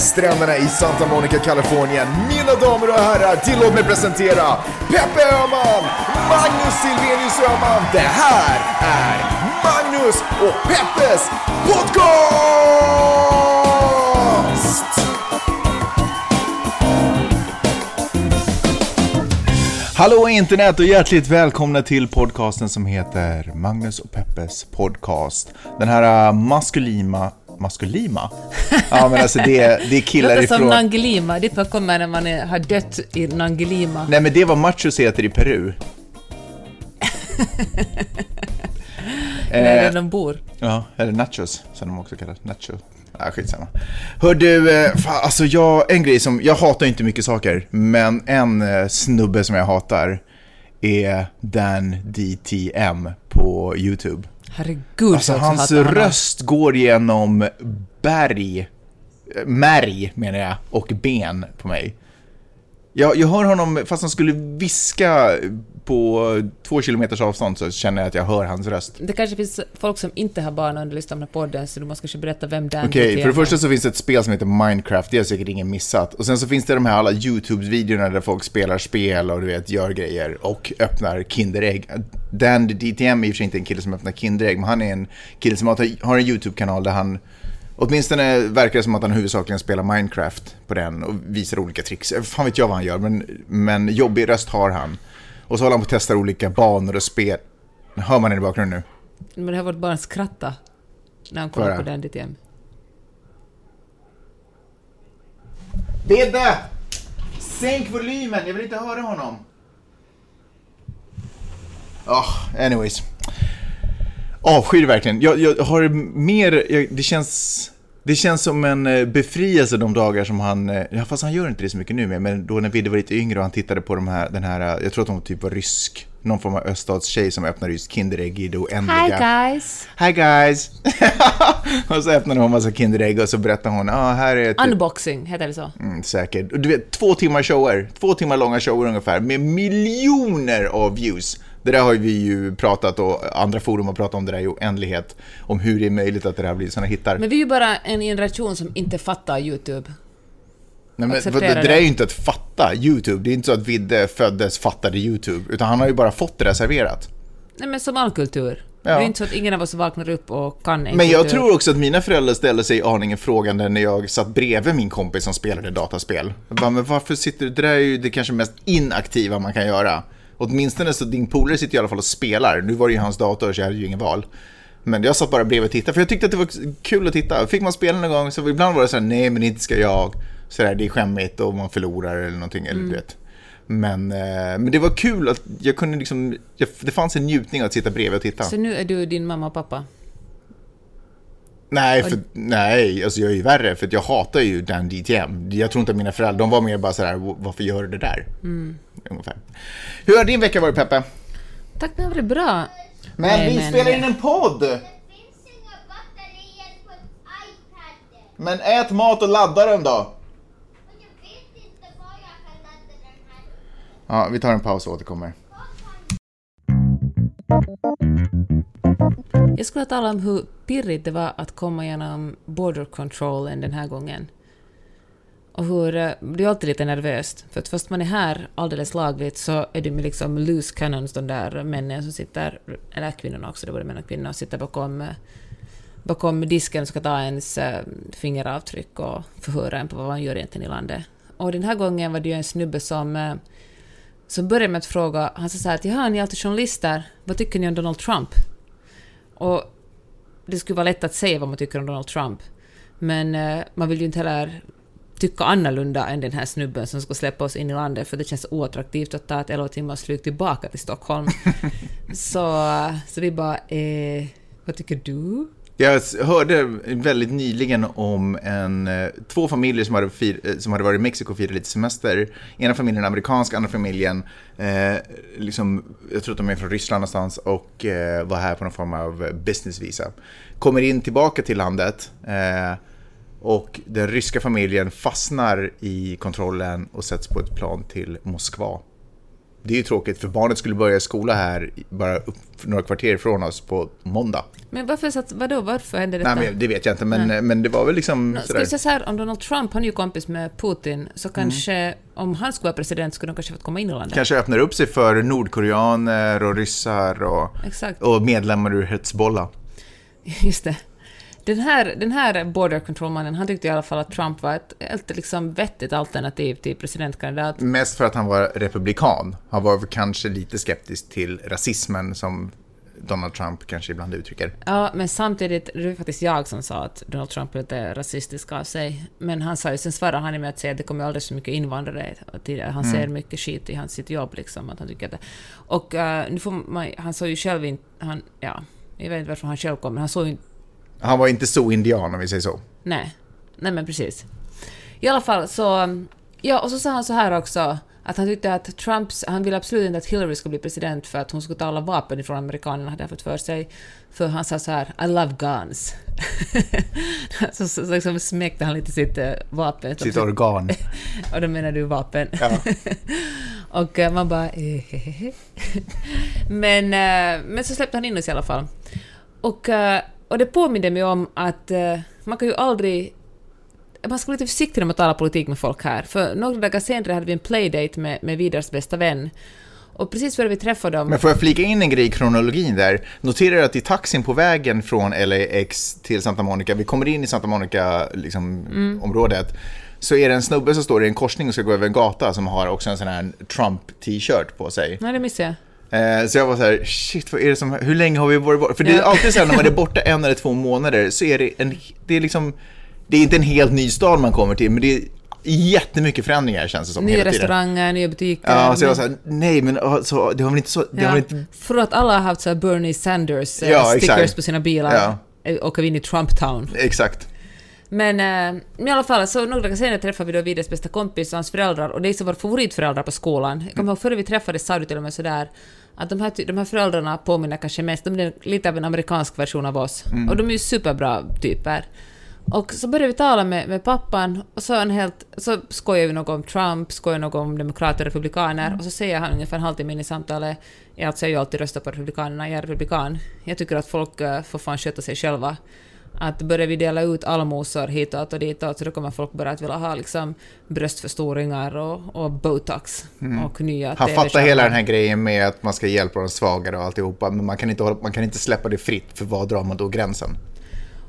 stränderna i Santa Monica, Kalifornien. Mina damer och herrar, tillåt mig presentera Peppe Öhman, Magnus Silvenius Öhman. Det här är Magnus och Peppes podcast! Hallå internet och hjärtligt välkomna till podcasten som heter Magnus och Peppes podcast. Den här äh, maskulina maskulima? Ja men alltså det, det är killar Låter ifrån... som Nangilima, dit man kommer när man är, har dött i Nangilima. Nej men det var machos heter i Peru. Där de bor. Ja, eller nachos som de också kallar nacho. Ja, skitsamma. Hör du, eh, fan, alltså jag, en grej som, jag hatar inte mycket saker, men en eh, snubbe som jag hatar är Dan DTM på YouTube. Herregud Alltså hans röst går genom berg, märg menar jag, och ben på mig. Jag, jag hör honom, fast han skulle viska på två kilometers avstånd så känner jag att jag hör hans röst. Det kanske finns folk som inte har barn under lyssnar på podden, så du måste kanske berätta vem Dan Okej, för det första så finns det ett spel som heter Minecraft, det har säkert ingen missat. Och sen så finns det de här alla YouTube-videorna där folk spelar spel och du vet, gör grejer och öppnar Kinderägg. Dan DTM är i och för sig inte en kille som öppnar Kinderägg, men han är en kille som har en YouTube-kanal där han Åtminstone verkar det som att han huvudsakligen spelar Minecraft på den och visar olika tricks. Fan vet jag vad han gör, men, men jobbig röst har han. Och så håller han på att testa olika banor och spel. Hör man det i bakgrunden nu? Men det har vårt barn skratta när han kollar på Dan DTM. Bidde! Sänk volymen, jag vill inte höra honom. Oh, anyways. Avskyr verkligen. Jag, jag har mer, jag, det känns... Det känns som en eh, befrielse de dagar som han, eh, ja fast han gör inte det så mycket nu mer, men då när Vidde var lite yngre och han tittade på de här, den här, eh, jag tror att hon typ var rysk, någon form av öststatstjej som öppnade just Kinderägg i det oändliga. Hi guys! Hi guys! och så öppnade hon en massa Kinderägg och så berättade hon, ja ah, här är ett... Unboxing, heter det så? Mm, säkert. Du vet, två timmar shower, två timmar långa shower ungefär, med miljoner av views. Det där har vi ju pratat och andra forum har pratat om det där i oändlighet, om hur det är möjligt att det här blir sådana hittar. Men vi är ju bara en generation som inte fattar YouTube. Nej, men, det, det där är ju inte att fatta YouTube, det är inte så att Vidde föddes fattade YouTube, utan han har ju bara fått det där serverat. Nej men som all kultur. Ja. Det är inte så att ingen av oss vaknar upp och kan en Men jag kultur. tror också att mina föräldrar ställde sig aningen frågande när jag satt bredvid min kompis som spelade dataspel. Jag bara, men varför sitter du, det där är ju det kanske mest inaktiva man kan göra. Åtminstone så din polare sitter i alla fall och spelar. Nu var det ju hans dator så jag hade ju ingen val. Men jag satt bara bredvid och tittade, för jag tyckte att det var kul att titta. Fick man spela någon gång så ibland var det så här, nej men inte ska jag. Så där, det är skämmigt och man förlorar eller någonting, eller du vet. Men, eh, men det var kul att jag kunde liksom, jag, det fanns en njutning att sitta bredvid och titta. Så nu är du din mamma och pappa? Nej, för, nej, alltså jag är ju värre för att jag hatar ju Dan DTM. Jag tror inte att mina föräldrar, de var mer bara sådär, varför gör du det där? Ungefär. Hur har din vecka varit Peppe? Tack, det har varit bra. Men Nej, vi men- spelar in en podd! Det finns inga batterier på iPaden. Men ät mat och ladda den då! Och jag vet inte var jag kan ladda den här. Ja, vi tar en paus och återkommer. Jag skulle tala om hur pirrigt det var att komma igenom border controlen den här gången. Och hur eh, det är alltid lite nervöst, för att först man är här alldeles lagligt så är det med liksom loose cannons, de där männen som sitter, eller kvinnorna också, det var män och kvinnor, sitter bakom, eh, bakom disken och ska ta ens eh, fingeravtryck och förhöra en på vad man gör egentligen i landet. Och den här gången var det ju en snubbe som, som började med att fråga, han sa så här att ”Jaha, ni är alltid journalister, vad tycker ni om Donald Trump?” Och det skulle vara lätt att säga vad man tycker om Donald Trump, men eh, man vill ju inte heller tycka annorlunda än den här snubben som ska släppa oss in i landet, för det känns oattraktivt att ta ett 11 timmars flyg tillbaka till Stockholm. så, så vi bara, eh, vad tycker du? Jag hörde väldigt nyligen om en, eh, två familjer som hade, fir, eh, som hade varit i Mexiko och firat lite semester. Ena familjen är amerikansk, andra familjen, eh, liksom, jag tror att de är från Ryssland någonstans och eh, var här på någon form av businessvisa. Kommer in tillbaka till landet eh, och den ryska familjen fastnar i kontrollen och sätts på ett plan till Moskva det är ju tråkigt för barnet skulle börja skola här bara upp några kvarter ifrån oss på måndag. Men varför, satt, vadå, varför hände detta? Nej, men det vet jag inte, men, men det var väl liksom Nå, Ska vi säga så här, om Donald Trump, han är ju kompis med Putin, så kanske om han skulle vara president skulle de kanske fått komma in i landet. Kanske öppnar upp sig för nordkoreaner och ryssar och, Exakt. och medlemmar ur Hezbollah. Just det. Den här, den här border control-mannen, han tyckte i alla fall att Trump var ett helt liksom vettigt alternativ till presidentkandidat. Mest för att han var republikan. Han var kanske lite skeptisk till rasismen som Donald Trump kanske ibland uttrycker. Ja, men samtidigt, det var faktiskt jag som sa att Donald Trump är lite rasistisk av sig. Men han sa ju, sen svarade han med att säga att det kommer alldeles för mycket invandrare. Det- Han ser mycket skit i hans, sitt jobb liksom. Att han tycker att det, och eh, nu får man, han sa ju själv inte, han, ja, jag vet inte varför han själv kom, men han såg ju inte Han var inte så indian om vi säger så. Nej, nej men precis. I alla fall så... Ja, och så sa han så här också, att han tyckte att Trumps... Han ville absolut inte att Hillary skulle bli president för att hon skulle ta alla vapen ifrån amerikanerna, hade han fått för sig. För han sa så här, I love guns. så, så, så liksom smekte han lite sitt eh, vapen. Sitt organ. Och då menar du vapen. Ja. och eh, man bara... eh, men, eh, men så släppte han in oss i alla fall. Och, och det påminner mig om att eh, man kan ju aldrig... Man ska vara lite försiktig när man talar politik med folk här. För några dagar senare hade vi en playdate med, med Vidars bästa vän. Och precis före vi träffade dem... Men får jag flika in en grej i kronologin där? Notera att i taxin på vägen från LAX till Santa Monica, vi kommer in i Santa Monica-området, liksom, Mm. så är det en snubbe som står i en korsning och ska gå över en gata som har också en sån här Trump-t-shirt på sig. Nej, det missade jag. Eh, så jag var så här, shit, vad är det som, hur länge har vi varit borta? För det är alltid så här när man är borta en eller två månader så är det en, det är liksom, det är inte en helt ny stad man kommer till, men det är jättemycket förändringar känns det som Nya restauranger, nya butiker. Ja, så jag var men- så här, nej men alltså, det har väl inte så, det har Ja, väl inte För att alla har haft så Bernie Sanders eh, Ja, stickers exakt. på sina bilar. Ja. eh, Åker vi in i Trump Town. Exakt. Men eh, i alla fall, så några dagar senare träffade vi då Vides bästa kompis och hans föräldrar, och det är så våra favoritföräldrar på skolan. Jag kommer ihåg före vi träffades sa du till och med sådär att de här, de här föräldrarna påminner kanske mest, de är lite av en amerikansk version av oss. Och de är ju superbra typer. Och så började vi tala med, med pappan och så, en helt, så skojar vi något om Trump, skojar något om demokrater och republikaner och så säger han ungefär en halvtimme in i samtalet alltså jag har ju alltid röstat på republikanerna, jag är republikan. Jag tycker att folk eh, får fan sköta sig själva. Att börjar vi dela ut allmosor hitåt och ditåt så då kommer folk börja att vilja ha liksom bröstförstoringar och, och botox och nya Han fattar hela den här grejen med att man ska hjälpa de svagare och alltihopa, men man kan inte, man kan inte släppa det fritt, för var drar man då gränsen?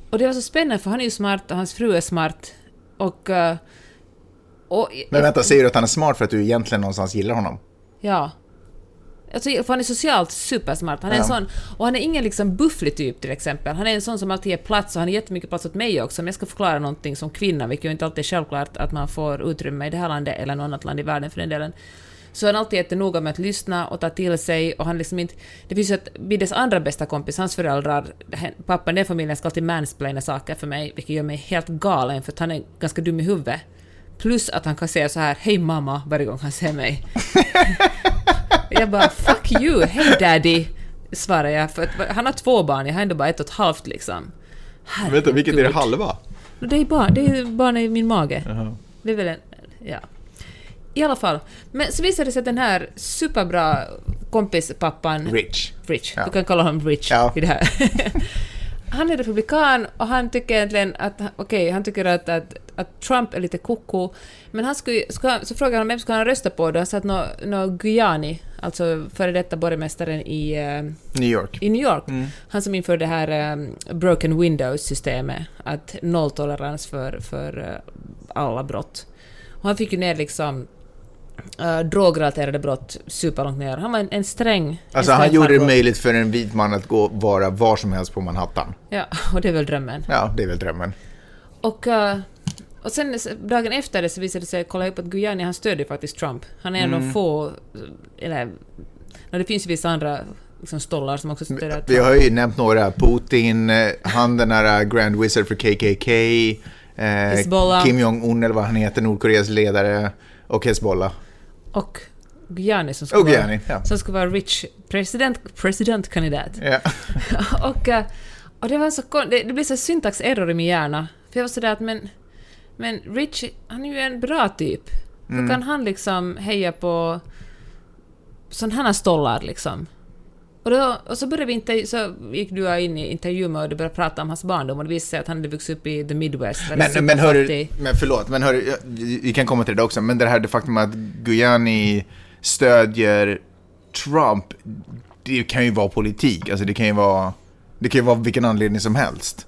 Och det var så spännande för han är ju smart och hans fru är smart. Och... eh, och Men vänta, säger du att han är smart för att du egentligen någonstans gillar honom? Ja. Alltså, för han är socialt supersmart. Han är en Ja. sån, och han är ingen liksom bufflig typ till exempel. Han är en sån som alltid ger plats och han är jättemycket plats åt mig också. Om jag ska förklara någonting som kvinna, vilket ju inte alltid är självklart att man får utrymme i det här landet eller något annat land i världen för den delen. Så han är alltid jättenoga med att lyssna och ta till sig och han liksom inte... Det finns ju att Biddes andra bästa kompis, hans föräldrar, pappan i den familjen ska alltid mansplaina saker för mig, vilket gör mig helt galen för att han är ganska dum i huvudet. Plus att han kan säga så här ”Hej mamma” varje gång han ser mig. Jag bara ”fuck you, hej daddy” svarar jag, för att han har två barn, jag har ändå bara ett och ett halvt liksom. Vänta, vilket är det Herregud. halva? Det är barn, det är barn i min mage. Det är väl en... Ja. I alla fall. Men så visade det sig att den här superbra kompispappan... Rich. Rich. Ja. Du kan kalla honom Rich Ja. i det här. han är republikan och han tycker egentligen att, okej, han tycker att, att, att Trump är lite koko, men han skulle, ska, så frågade han vem ska han rösta på då? Han sa att nå no, Guyani, alltså före detta borgmästaren i, eh, New York. i New York, Mm. han som införde det här um, broken windows-systemet, att nolltolerans för, för eh, alla brott. Och han fick ju ner liksom uh, drogrelaterade brott superlångt ner. Han var en, en sträng... en Alltså sträng han gjorde det möjligt för en vit man att gå vara var som helst på Manhattan. Ja, och det är väl drömmen. Ja, det är väl drömmen. Och, eh, och sen dagen efter det så visade det sig, kolla upp att Guyani han stödjer faktiskt Trump. Han är en av Mm. de få, eller... det finns ju vissa andra liksom, stollar som också stödjer Vi Trump. har ju nämnt några. Putin, eh, han den här Grand Wizard för KKK, eh. Kim Jong-Un eller vad han heter, Nordkoreas ledare, och Hezbollah. Och Guyani som skulle Guyani, vara, ja. som skulle vara rich president, presidentkandidat. Ja. och, eh, och det var så det, det blev så syntax-error i min hjärna. För jag var sådär att men, men Rich, han är ju en bra typ. Hur Mm. kan han liksom heja på sådana här stollar liksom. Och, då, och så började vi inte, så gick du in i intervjumode och började prata om hans barndom och det visade sig att han hade vuxit upp i the Midwest. Men, men, hör, men förlåt, men hör, jag- vi kan komma till det också, men det här det faktum att Guyani stödjer Trump, det kan ju vara politik, alltså det kan ju vara, det kan ju vara vilken anledning som helst.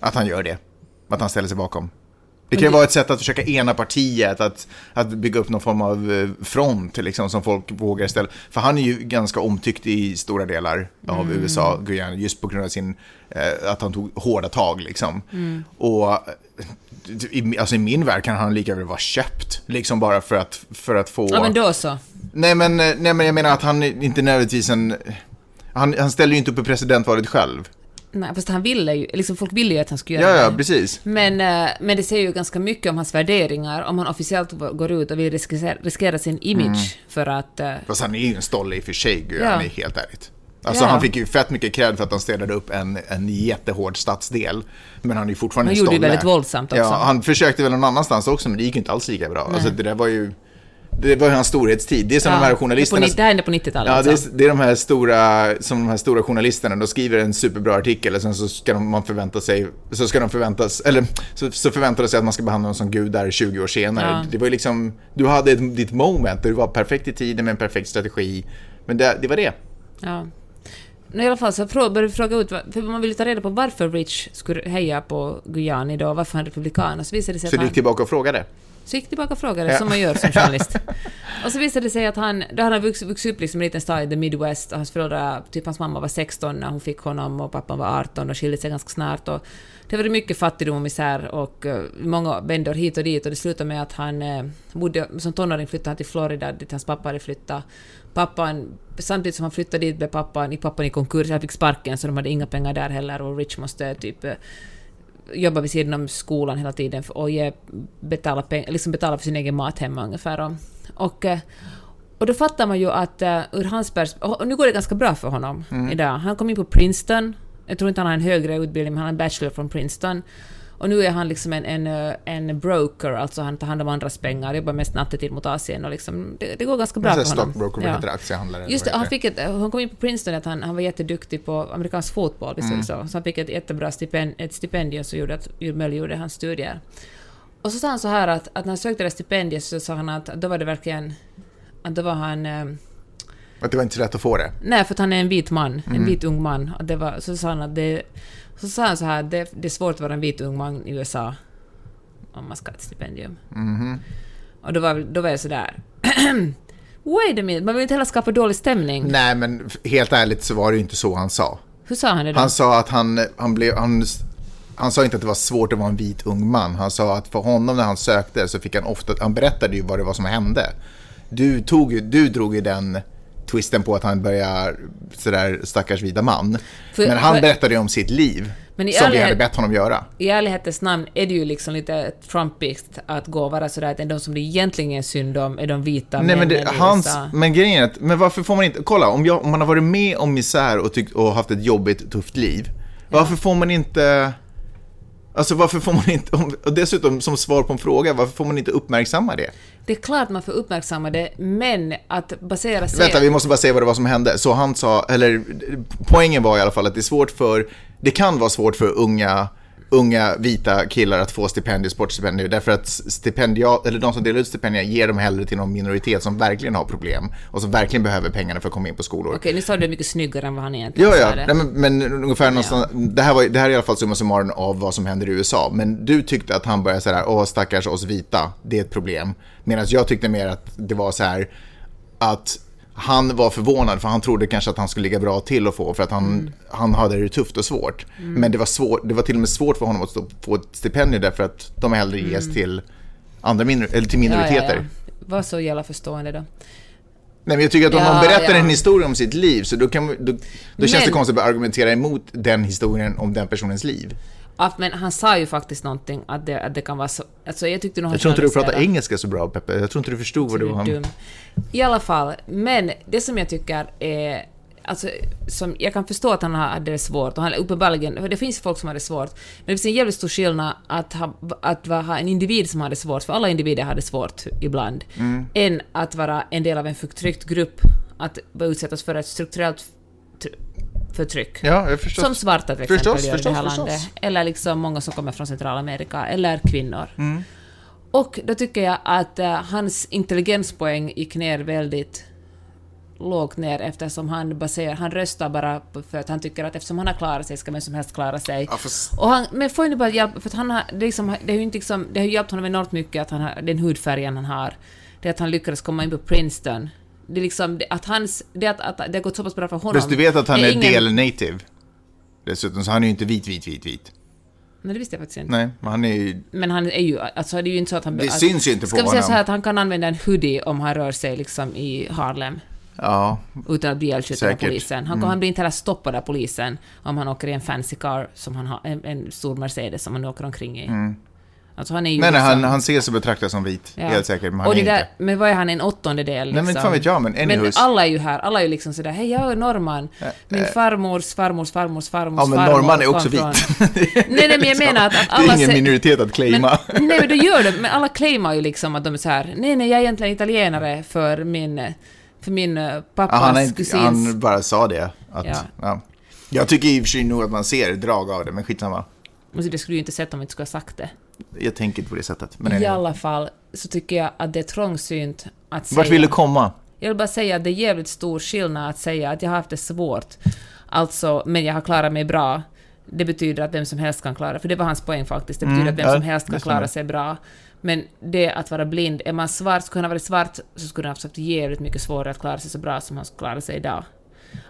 Att han gör det, att han ställer sig bakom. Det kan ju vara ett sätt att försöka ena partiet, att, att bygga upp någon form av eh, front liksom, som folk vågar ställa. För han är ju ganska omtyckt i stora delar av Mm. USA, Guyana, just på grund av sin, eh, att han tog hårda tag liksom. Mm. Och i, alltså i min värld kan han lika väl vara köpt, liksom bara för att, för att få... Ja men då så. nej, men, eh, nej, men jag menar att han inte nödvändigtvis en... Han, han ställer ju inte upp i presidentvalet själv. Nej, fast han ville ju, liksom folk ville ju att han skulle göra ja, det. precis. Men, eh, men det säger ju ganska mycket om hans värderingar om han officiellt går ut och vill riskera, riskera sin image Mm. för att... eh, Fast han är ju en stolle i och för sig, Gud, Ja. han är helt ärligt. Alltså Ja. han fick ju fett mycket cred för att han städade upp en, en jättehård stadsdel. Men han är ju fortfarande Han en gjorde ju stolle. väldigt våldsamt också. Ja, han försökte väl någon annanstans också, men det gick ju inte alls lika bra. Alltså det där var ju... Det var hans storhetstid. Det är som de här är journalisterna... Det här hände på 90-talet Ja, det är, det är de här stora, som de här stora journalisterna, de skriver en superbra artikel och sen så ska de, man förvänta sig, så ska de förväntas, eller så, så förväntar de sig att man ska behandla dem som gudar 20 år senare. Ja. Det var ju liksom, du hade ett, ditt moment, där du var perfekt i tiden med en perfekt strategi. Men det, det var det. Ja. No, I alla fall så började vi fråga ut, för man ville ta reda på varför Rich skulle heja på Guyani då, varför han är republikan, och så visade det sig Så att du han... gick tillbaka och frågade. Så gick tillbaka och frågade, Ja. som man gör som journalist. och så visade det sig att han, då hade han vuxit, vuxit upp liksom i en liten stad i the Midwest och hans föräldrar, typ hans mamma var 16 när hon fick honom och pappan var 18 och skilde sig ganska snart. Och det var mycket fattigdom och misär och eh, många vändor hit och dit och det slutade med att han eh, bodde, som tonåring flyttade han till Florida dit hans pappa hade flyttat. Pappan, samtidigt som han flyttade dit blev pappan, pappan i konkurs, han fick sparken så de hade inga pengar där heller och Rich måste typ eh, jobba vid sidan om skolan hela tiden och ge, betala, peng, liksom betala för sin egen mat hemma ungefär. Och, och, eh, och då fattar man ju att uh, ur hans perspektiv... Och nu går det ganska bra för honom idag. Han kom in på Princeton. Jag tror inte han har en högre utbildning, men han har en bachelor från Princeton. Och nu är han liksom en, en, eh, en broker, alltså han tar hand om andras pengar, jobbar mest nattetid mot Asien och liksom, det, det går ganska bra Så här för honom. stockbroker, vad heter? Aktiehandlare? Just det, han, fick ett, han kom in på Princeton, att han, han var jätteduktig på amerikansk fotboll, visst Mm. så? Så han fick ett jättebra stipend, ett stipendium som gjorde att möjliggjorde hans studier. Och så sa han så här att, att när han sökte det stipendiet så sa han att då var det verkligen... Att då var han... Eh, Att det var inte så lätt att få det. nej, för att han är en vit man, Mm. en vit ung man. Och det var, så sa han att det... Så sa han så här, det, det är svårt att vara en vit ung man i USA om man ska ha ett stipendium. Mhm. Och då var, då var jag sådär... Wait a minute, man vill inte heller skapa dålig stämning. Nej, men helt ärligt så var det ju inte så han sa. Hur sa han det då? Han sa att han, han blev, han, han sa inte att det var svårt att vara en vit ung man. Han sa att för honom när han sökte så fick han ofta, han berättade ju vad det var som hände. Du, tog, du drog ju den twisten på att han börjar sådär stackars vita man. För- Men han för- berättade ju om sitt liv. Som vi ärlighet- hade bett honom göra. I ärlighetens namn är det ju liksom lite Trumpiskt att gå och vara sådär att de som det egentligen är synd om är de vita Nej, men, det, hans, men grejen är att, men varför får man inte, kolla om, jag, om man har varit med om misär och, tyckt, och haft ett jobbigt, tufft liv, varför får man inte, alltså varför får man inte, och dessutom som svar på en fråga, varför får man inte uppmärksamma det? Det är klart man får uppmärksamma det, men att basera sig... Vänta, vi måste bara säga vad det var som hände. Så han sa, eller poängen var i alla fall att det är svårt för, det kan vara svårt för unga, unga vita killar att få stipendier, sportstipendier, därför att stipendia, eller de som delar ut stipendier ger dem hellre till någon minoritet som verkligen har problem och som verkligen behöver pengarna för att komma in på skolor. Okej, nu sa du det mycket snyggare än vad han egentligen Ja, sa ja, det. Nej, men, men ungefär någonstans, det, här var, det här är i alla fall summa summarum av vad som händer i USA. Men du tyckte att han började så här, åh stackars oss vita, det är ett problem. Medan jag tyckte mer att det var så här, att han var förvånad för han trodde kanske att han skulle ligga bra till att få för att han, Mm. han hade det tufft och svårt. Men det var, svår, det var till och med svårt för honom att stå, få ett stipendium därför att de hellre ges till, andra minor, eller till minoriteter. Mm. Ja, ja, ja. Var så jävla förstående då. Nej, men jag tycker att om Ja, någon berättar en historia om sitt liv så då, kan, då, då känns det Men- konstigt att argumentera emot den historien om den personens liv. Ja, men han sa ju faktiskt någonting att det, att det kan vara så... Alltså jag tyckte nog han Jag tror inte du pratar engelska så bra Peppe. Jag tror inte du förstod vad det du var. dum. I alla fall, men det som jag tycker är... Alltså, som, jag kan förstå att han hade det svårt, och han uppenbarligen... för Det finns folk som har det svårt, men det finns en jävligt stor skillnad att ha, att ha en individ som har det svårt, för alla individer har det svårt ibland, Mm. än att vara en del av en förtryckt grupp att utsättas för ett strukturellt tr- förtryck. Ja. Som svarta till exempel Förstås, gör i det här förstås, landet. förstås. Eller liksom många som kommer från Centralamerika, eller kvinnor. Mm. Och då tycker jag att eh, hans intelligenspoäng gick ner väldigt lågt ner eftersom han baserar, han röstar bara för att han tycker att eftersom han har klarat sig ska vem som helst klara sig. Ja, fast, Och han, men får ju nu bara hjälp, för han har, det, är liksom, det, har ju inte liksom, det har hjälpt honom enormt mycket att han har, den hudfärgen han har. Det att han lyckades komma in på Princeton. Det är liksom, att hans, det att, att det har gått så pass bra för honom. fast du vet att han Det är ingen- del native. Dessutom, så han är ju inte vit, vit, vit, vit. Nej, det visste jag faktiskt inte. Nej, men han är ju... Men han är ju, alltså det är ju inte så att han... Det att, syns ju inte på Ska vi säga så här honom. att han kan använda en hoodie om han rör sig liksom i Harlem Ja, utan att bli ihjälskjuten av polisen. Han, han blir inte heller stoppad av polisen om han åker i en fancy car som han har, en, en stor Mercedes som han åker omkring i. Alltså han är ju nej, nej, liksom, han, han ses och betraktas som vit. Ja. Helt säkert, men han och är det där, inte. Men vad är han, en åttondedel? Nej, Liksom. men inte fan vet jag, men Men alla är ju här, alla är ju liksom sådär, hej jag är norrman. Min farmors farmors farmors farmors Ja, men farmor norrman är också från- vit. Nej, nej, men jag menar att, att Det är alla ingen minoritet att claima. Men, nej, men det gör det. Men alla claimar ju liksom att de är så här. Nej, nej, jag är egentligen italienare för min, för min eh, pappas Ja, han, är inte, kusins... han bara sa det. Att, Ja. ja. Jag tycker i och för sig nog att man ser drag av det, men skitsamma. Alltså, det skulle du ju inte sett om jag inte skulle ha sagt det. Jag tänker inte på det sättet. Men I alla fall så tycker jag att det är trångsynt att säga... Vart vill du komma? Jag vill bara säga att det är jävligt stor skillnad att säga att jag har haft det svårt, alltså, men jag har klarat mig bra. Det betyder att vem som helst kan klara För det var hans poäng faktiskt. Det betyder Mm, att vem ja, som helst kan klara sig bra. Men det att vara blind, är man svart, skulle han ha varit svart så skulle han ha haft jävligt mycket svårare att klara sig så bra som han klarar sig idag.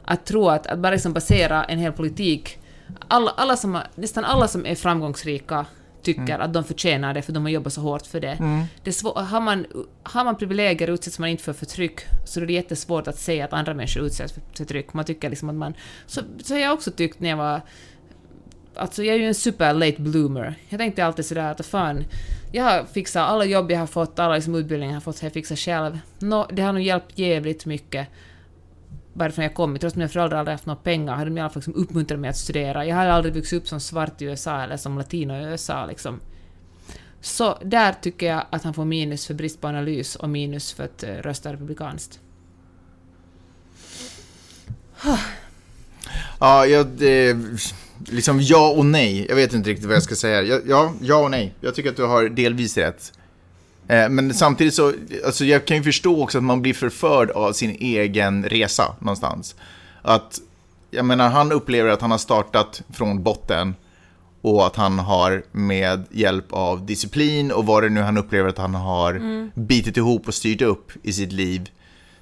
Att tro att, att bara liksom basera en hel politik, alla, alla som, nästan alla som är framgångsrika tycker Mm. att de förtjänar det för de har jobbat så hårt för det. det är svår, har, man, har man privilegier utsätts man inte för förtryck så är det jättesvårt att säga att andra människor utsätts för förtryck. Man tycker liksom att man... Så, så har jag också tyckt när jag var... Alltså jag är ju en super late bloomer. Jag tänkte alltid sådär att fan, jag har fixat alla jobb jag har fått, alla liksom utbildningar jag har fått, jag fixat själv. Nå, det har nog hjälpt jävligt mycket varifrån jag kommit. Trots att mina föräldrar aldrig haft några pengar hade de i alla fall liksom uppmuntrat mig att studera. Jag har aldrig vuxit upp som svart i USA eller som latino i USA liksom. Så där tycker jag att han får minus för brist på analys och minus för att uh, rösta republikanskt. Ja, jag, det, liksom ja och nej. Jag vet inte riktigt vad jag ska säga. Ja, ja och nej. Jag tycker att du har delvis rätt. Eh, Men samtidigt så, alltså jag kan ju förstå också att man blir förförd av sin egen resa någonstans. Att, jag menar, han upplever att han har startat från botten och att han har med hjälp av disciplin och vad det nu han upplever att han har bitit ihop och styrt upp i sitt liv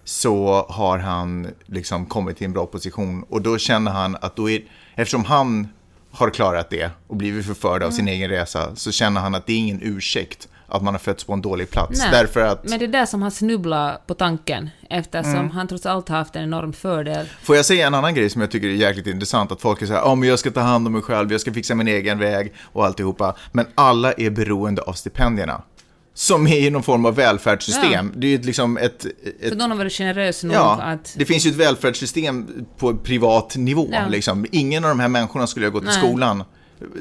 så har han liksom kommit till en bra position. Och då känner han att då är, eftersom han har klarat det och blivit förförd av sin egen resa så känner han att det är ingen ursäkt att man har fötts på en dålig plats. Nej, Därför att, Men det är där som han snubblar på tanken eftersom Mm. han trots allt har haft en enorm fördel. Får jag säga en annan grej som jag tycker är jäkligt intressant? Att folk är så här, ja men jag ska ta hand om mig själv, jag ska fixa min egen väg och alltihopa. Men alla är beroende av stipendierna. Som är i någon form av välfärdssystem. Det är ju liksom ett... ett För någon har varit generös nog Ja, att... det finns ju ett välfärdssystem på privat nivå. Ja. Liksom. Ingen av de här människorna skulle ha gått till Nej. skolan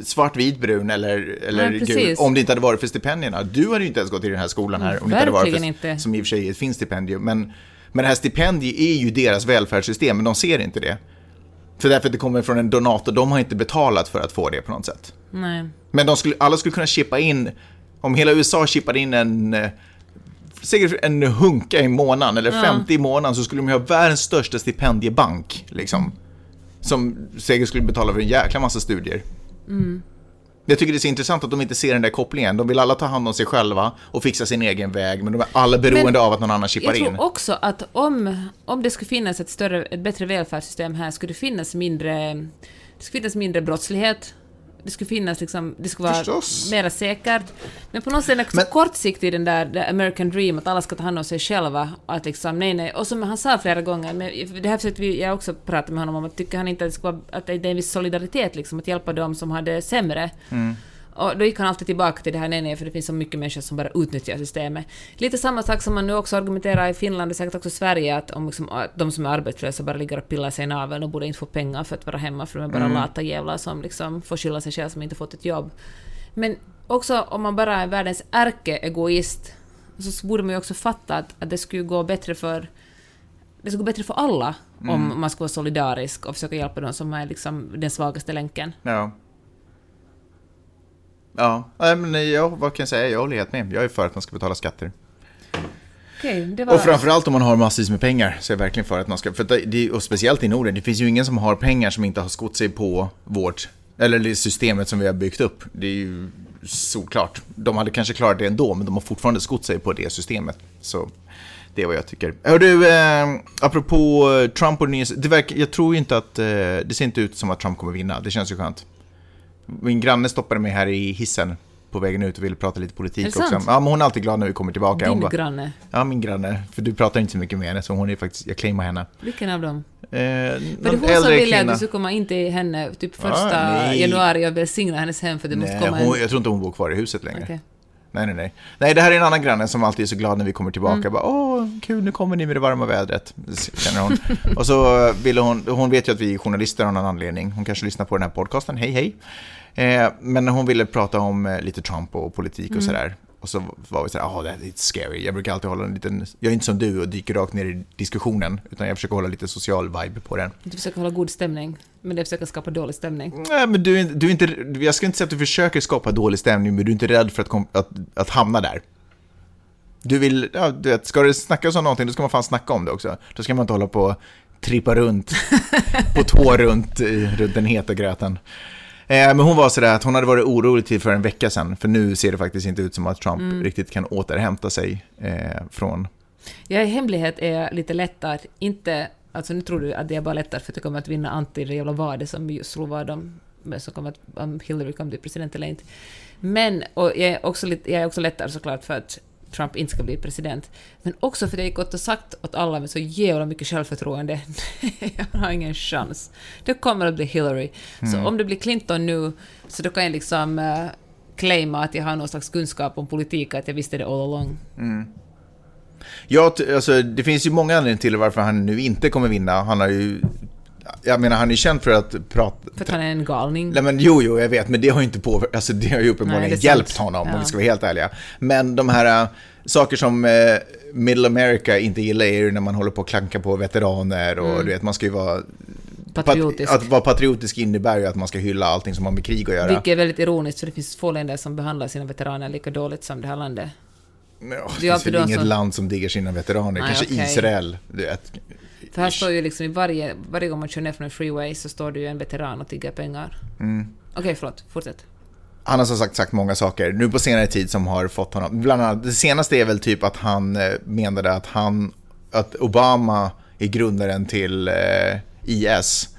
svart, vit, brun eller, eller Nej, gul om det inte hade varit för stipendierna. Du hade ju inte ens gått i den här skolan här om det inte hade varit för, inte. som i och för sig är ett fint stipendium. Men, men det här stipendiet är ju deras välfärdssystem, men de ser inte det. För därför att det kommer från en donator, de har inte betalat för att få det på något sätt. Nej. Men de skulle, alla skulle kunna chippa in, om hela USA chippade in en, eh, säkert en hunka i månaden, eller 50 i månaden, så skulle de ha världens största stipendiebank, liksom. Som säkert skulle betala för en jäkla massa studier. Jag tycker det är så intressant att de inte ser den där kopplingen. De vill alla ta hand om sig själva och fixa sin egen väg, men de är alla beroende Men av att någon annan chippar Jag tror in. också att om, om det skulle finnas ett, större, ett bättre välfärdssystem här skulle det finnas mindre, det skulle finnas mindre brottslighet. Det skulle finnas liksom, det skulle vara Förstås. mera säkert. Men på något sätt det Men- kortsiktigt den där the American dream, att alla ska ta hand om sig själva. Att liksom, nej, nej. Och som han sa flera gånger, men det här försökte vi, jag också pratat med honom om, att tycker han inte att det ska vara, att det är en viss solidaritet liksom, att hjälpa dem som har det sämre. Och då gick han alltid tillbaka till det här, nej, nej, för det finns så mycket människor som bara utnyttjar systemet. Lite samma sak som man nu också argumenterar i Finland och säkert också Sverige, att om liksom, att de som är arbetslösa bara ligger och pillar sig i naveln och borde inte få pengar för att vara hemma, för de är bara lata jävlar som liksom får skylla sig själva som inte fått ett jobb. Men också om man bara är världens ärkeegoist, så borde man ju också fatta att, att det skulle gå bättre för det skulle gå bättre för alla Mm. om man skulle vara solidarisk och försöka hjälpa de som är liksom den svagaste länken. Ja. Ja, nej, men ja, vad kan jag säga? Jag håller helt med. Jag är för att man ska betala skatter. Det var... Och framförallt om man har massvis med pengar så är jag verkligen för att man ska, för det, och speciellt i Norden, det finns ju ingen som har pengar som inte har skott sig på vårt, eller det systemet som vi har byggt upp. Det är ju såklart. De hade kanske klarat det ändå, men de har fortfarande skott sig på det systemet. Så det är vad jag tycker. Hör du, eh, apropå Trump och det verkar, jag tror inte att, eh, det ser inte ut som att Trump kommer vinna. Det känns ju skönt. Min granne stoppade mig här i hissen på vägen ut och ville prata lite politik också. sant? Ja, men hon är alltid glad när vi kommer tillbaka. Din bara, granne. Ja, min granne. För du pratar inte så mycket med henne, så hon är faktiskt, jag claimar henne. Vilken av dem? Eh, det hon som ville att kvinna. du skulle komma in till henne typ Ah, första nej. januari och välsigna hennes hem för måste Nej, komma hon, jag tror inte hon bor kvar i huset längre. Okej. Nej, nej, nej. Nej, det här är en annan granne som alltid är så glad när vi kommer tillbaka. Mm. Bara, Åh, kul, nu kommer ni med det varma vädret, känner hon. och så ville hon, hon vet ju att vi är journalister av någon anledning. Hon kanske lyssnar på den här podcasten, hej hej. Eh, men hon ville prata om eh, lite Trump och politik Mm. och sådär. Och så var vi sådär, åh, oh, det är scary. Jag brukar alltid hålla en liten, jag är inte som du och dyker rakt ner i diskussionen, utan jag försöker hålla lite social vibe på den. Du försöker hålla god stämning, men det försöker skapa dålig stämning. Nej, men du, du är inte, jag ska inte säga att du försöker skapa dålig stämning, men du är inte rädd för att, kom, att, att hamna där. Du vill, ja, du vet, ska det snackas om någonting, då ska man fan snacka om det också. Då ska man inte hålla på och trippa runt, på tå runt, i- runt den heta gröten. Eh, men hon var sådär att hon hade varit orolig till för en vecka sedan, för nu ser det faktiskt inte ut som att Trump riktigt kan återhämta sig eh, från... Jag i hemlighet är lite lättare, inte... Alltså nu tror du att det är bara lättare för att jag kommer att vinna anti det jävla vadet som just slog vad om, som kommer att, om Hillary kommer bli president eller inte. Men, och jag är också, lite, jag är också lättare såklart för att Trump inte ska bli president. Men också för jag gick gått och sagt åt alla med så jävla mycket självförtroende, jag har ingen chans. Det kommer att bli Hillary. Så om det blir Clinton nu, så då kan jag liksom uh, claima att jag har någon slags kunskap om politik, att jag visste det all along. Ja, t- alltså, det finns ju många anledningar till varför han nu inte kommer vinna. Han har ju... Jag menar, han är känd för att prata... För att han är en galning. Nej men jo, jo, jag vet, men det har ju inte påverkat, alltså det har ju uppenbarligen Nej, är sant. hjälpt honom om Ja. vi ska vara helt ärliga. Men de här äh, saker som äh, Middle America inte gillar är ju när man håller på att klanka på veteraner och du vet, man ska ju vara... Mm. Patriotisk. Pat, att vara patriotisk innebär ju att man ska hylla allting som har med krig att göra. Vilket är väldigt ironiskt, för det finns få länder som behandlar sina veteraner lika dåligt som det här landet. Ja, det finns väl inget som- land som diggar sina veteraner, Nej, kanske okej. Israel. Du vet. För här står ju liksom i varje, varje gång man kör ner från en freeway så står det ju en veteran och tigger pengar. Mm. Okej, förlåt. Fortsätt. Han har som sagt sagt många saker nu på senare tid som har fått honom, bland annat, det senaste är väl typ att han eh, menade att han, att Obama är grundaren till eh, IS.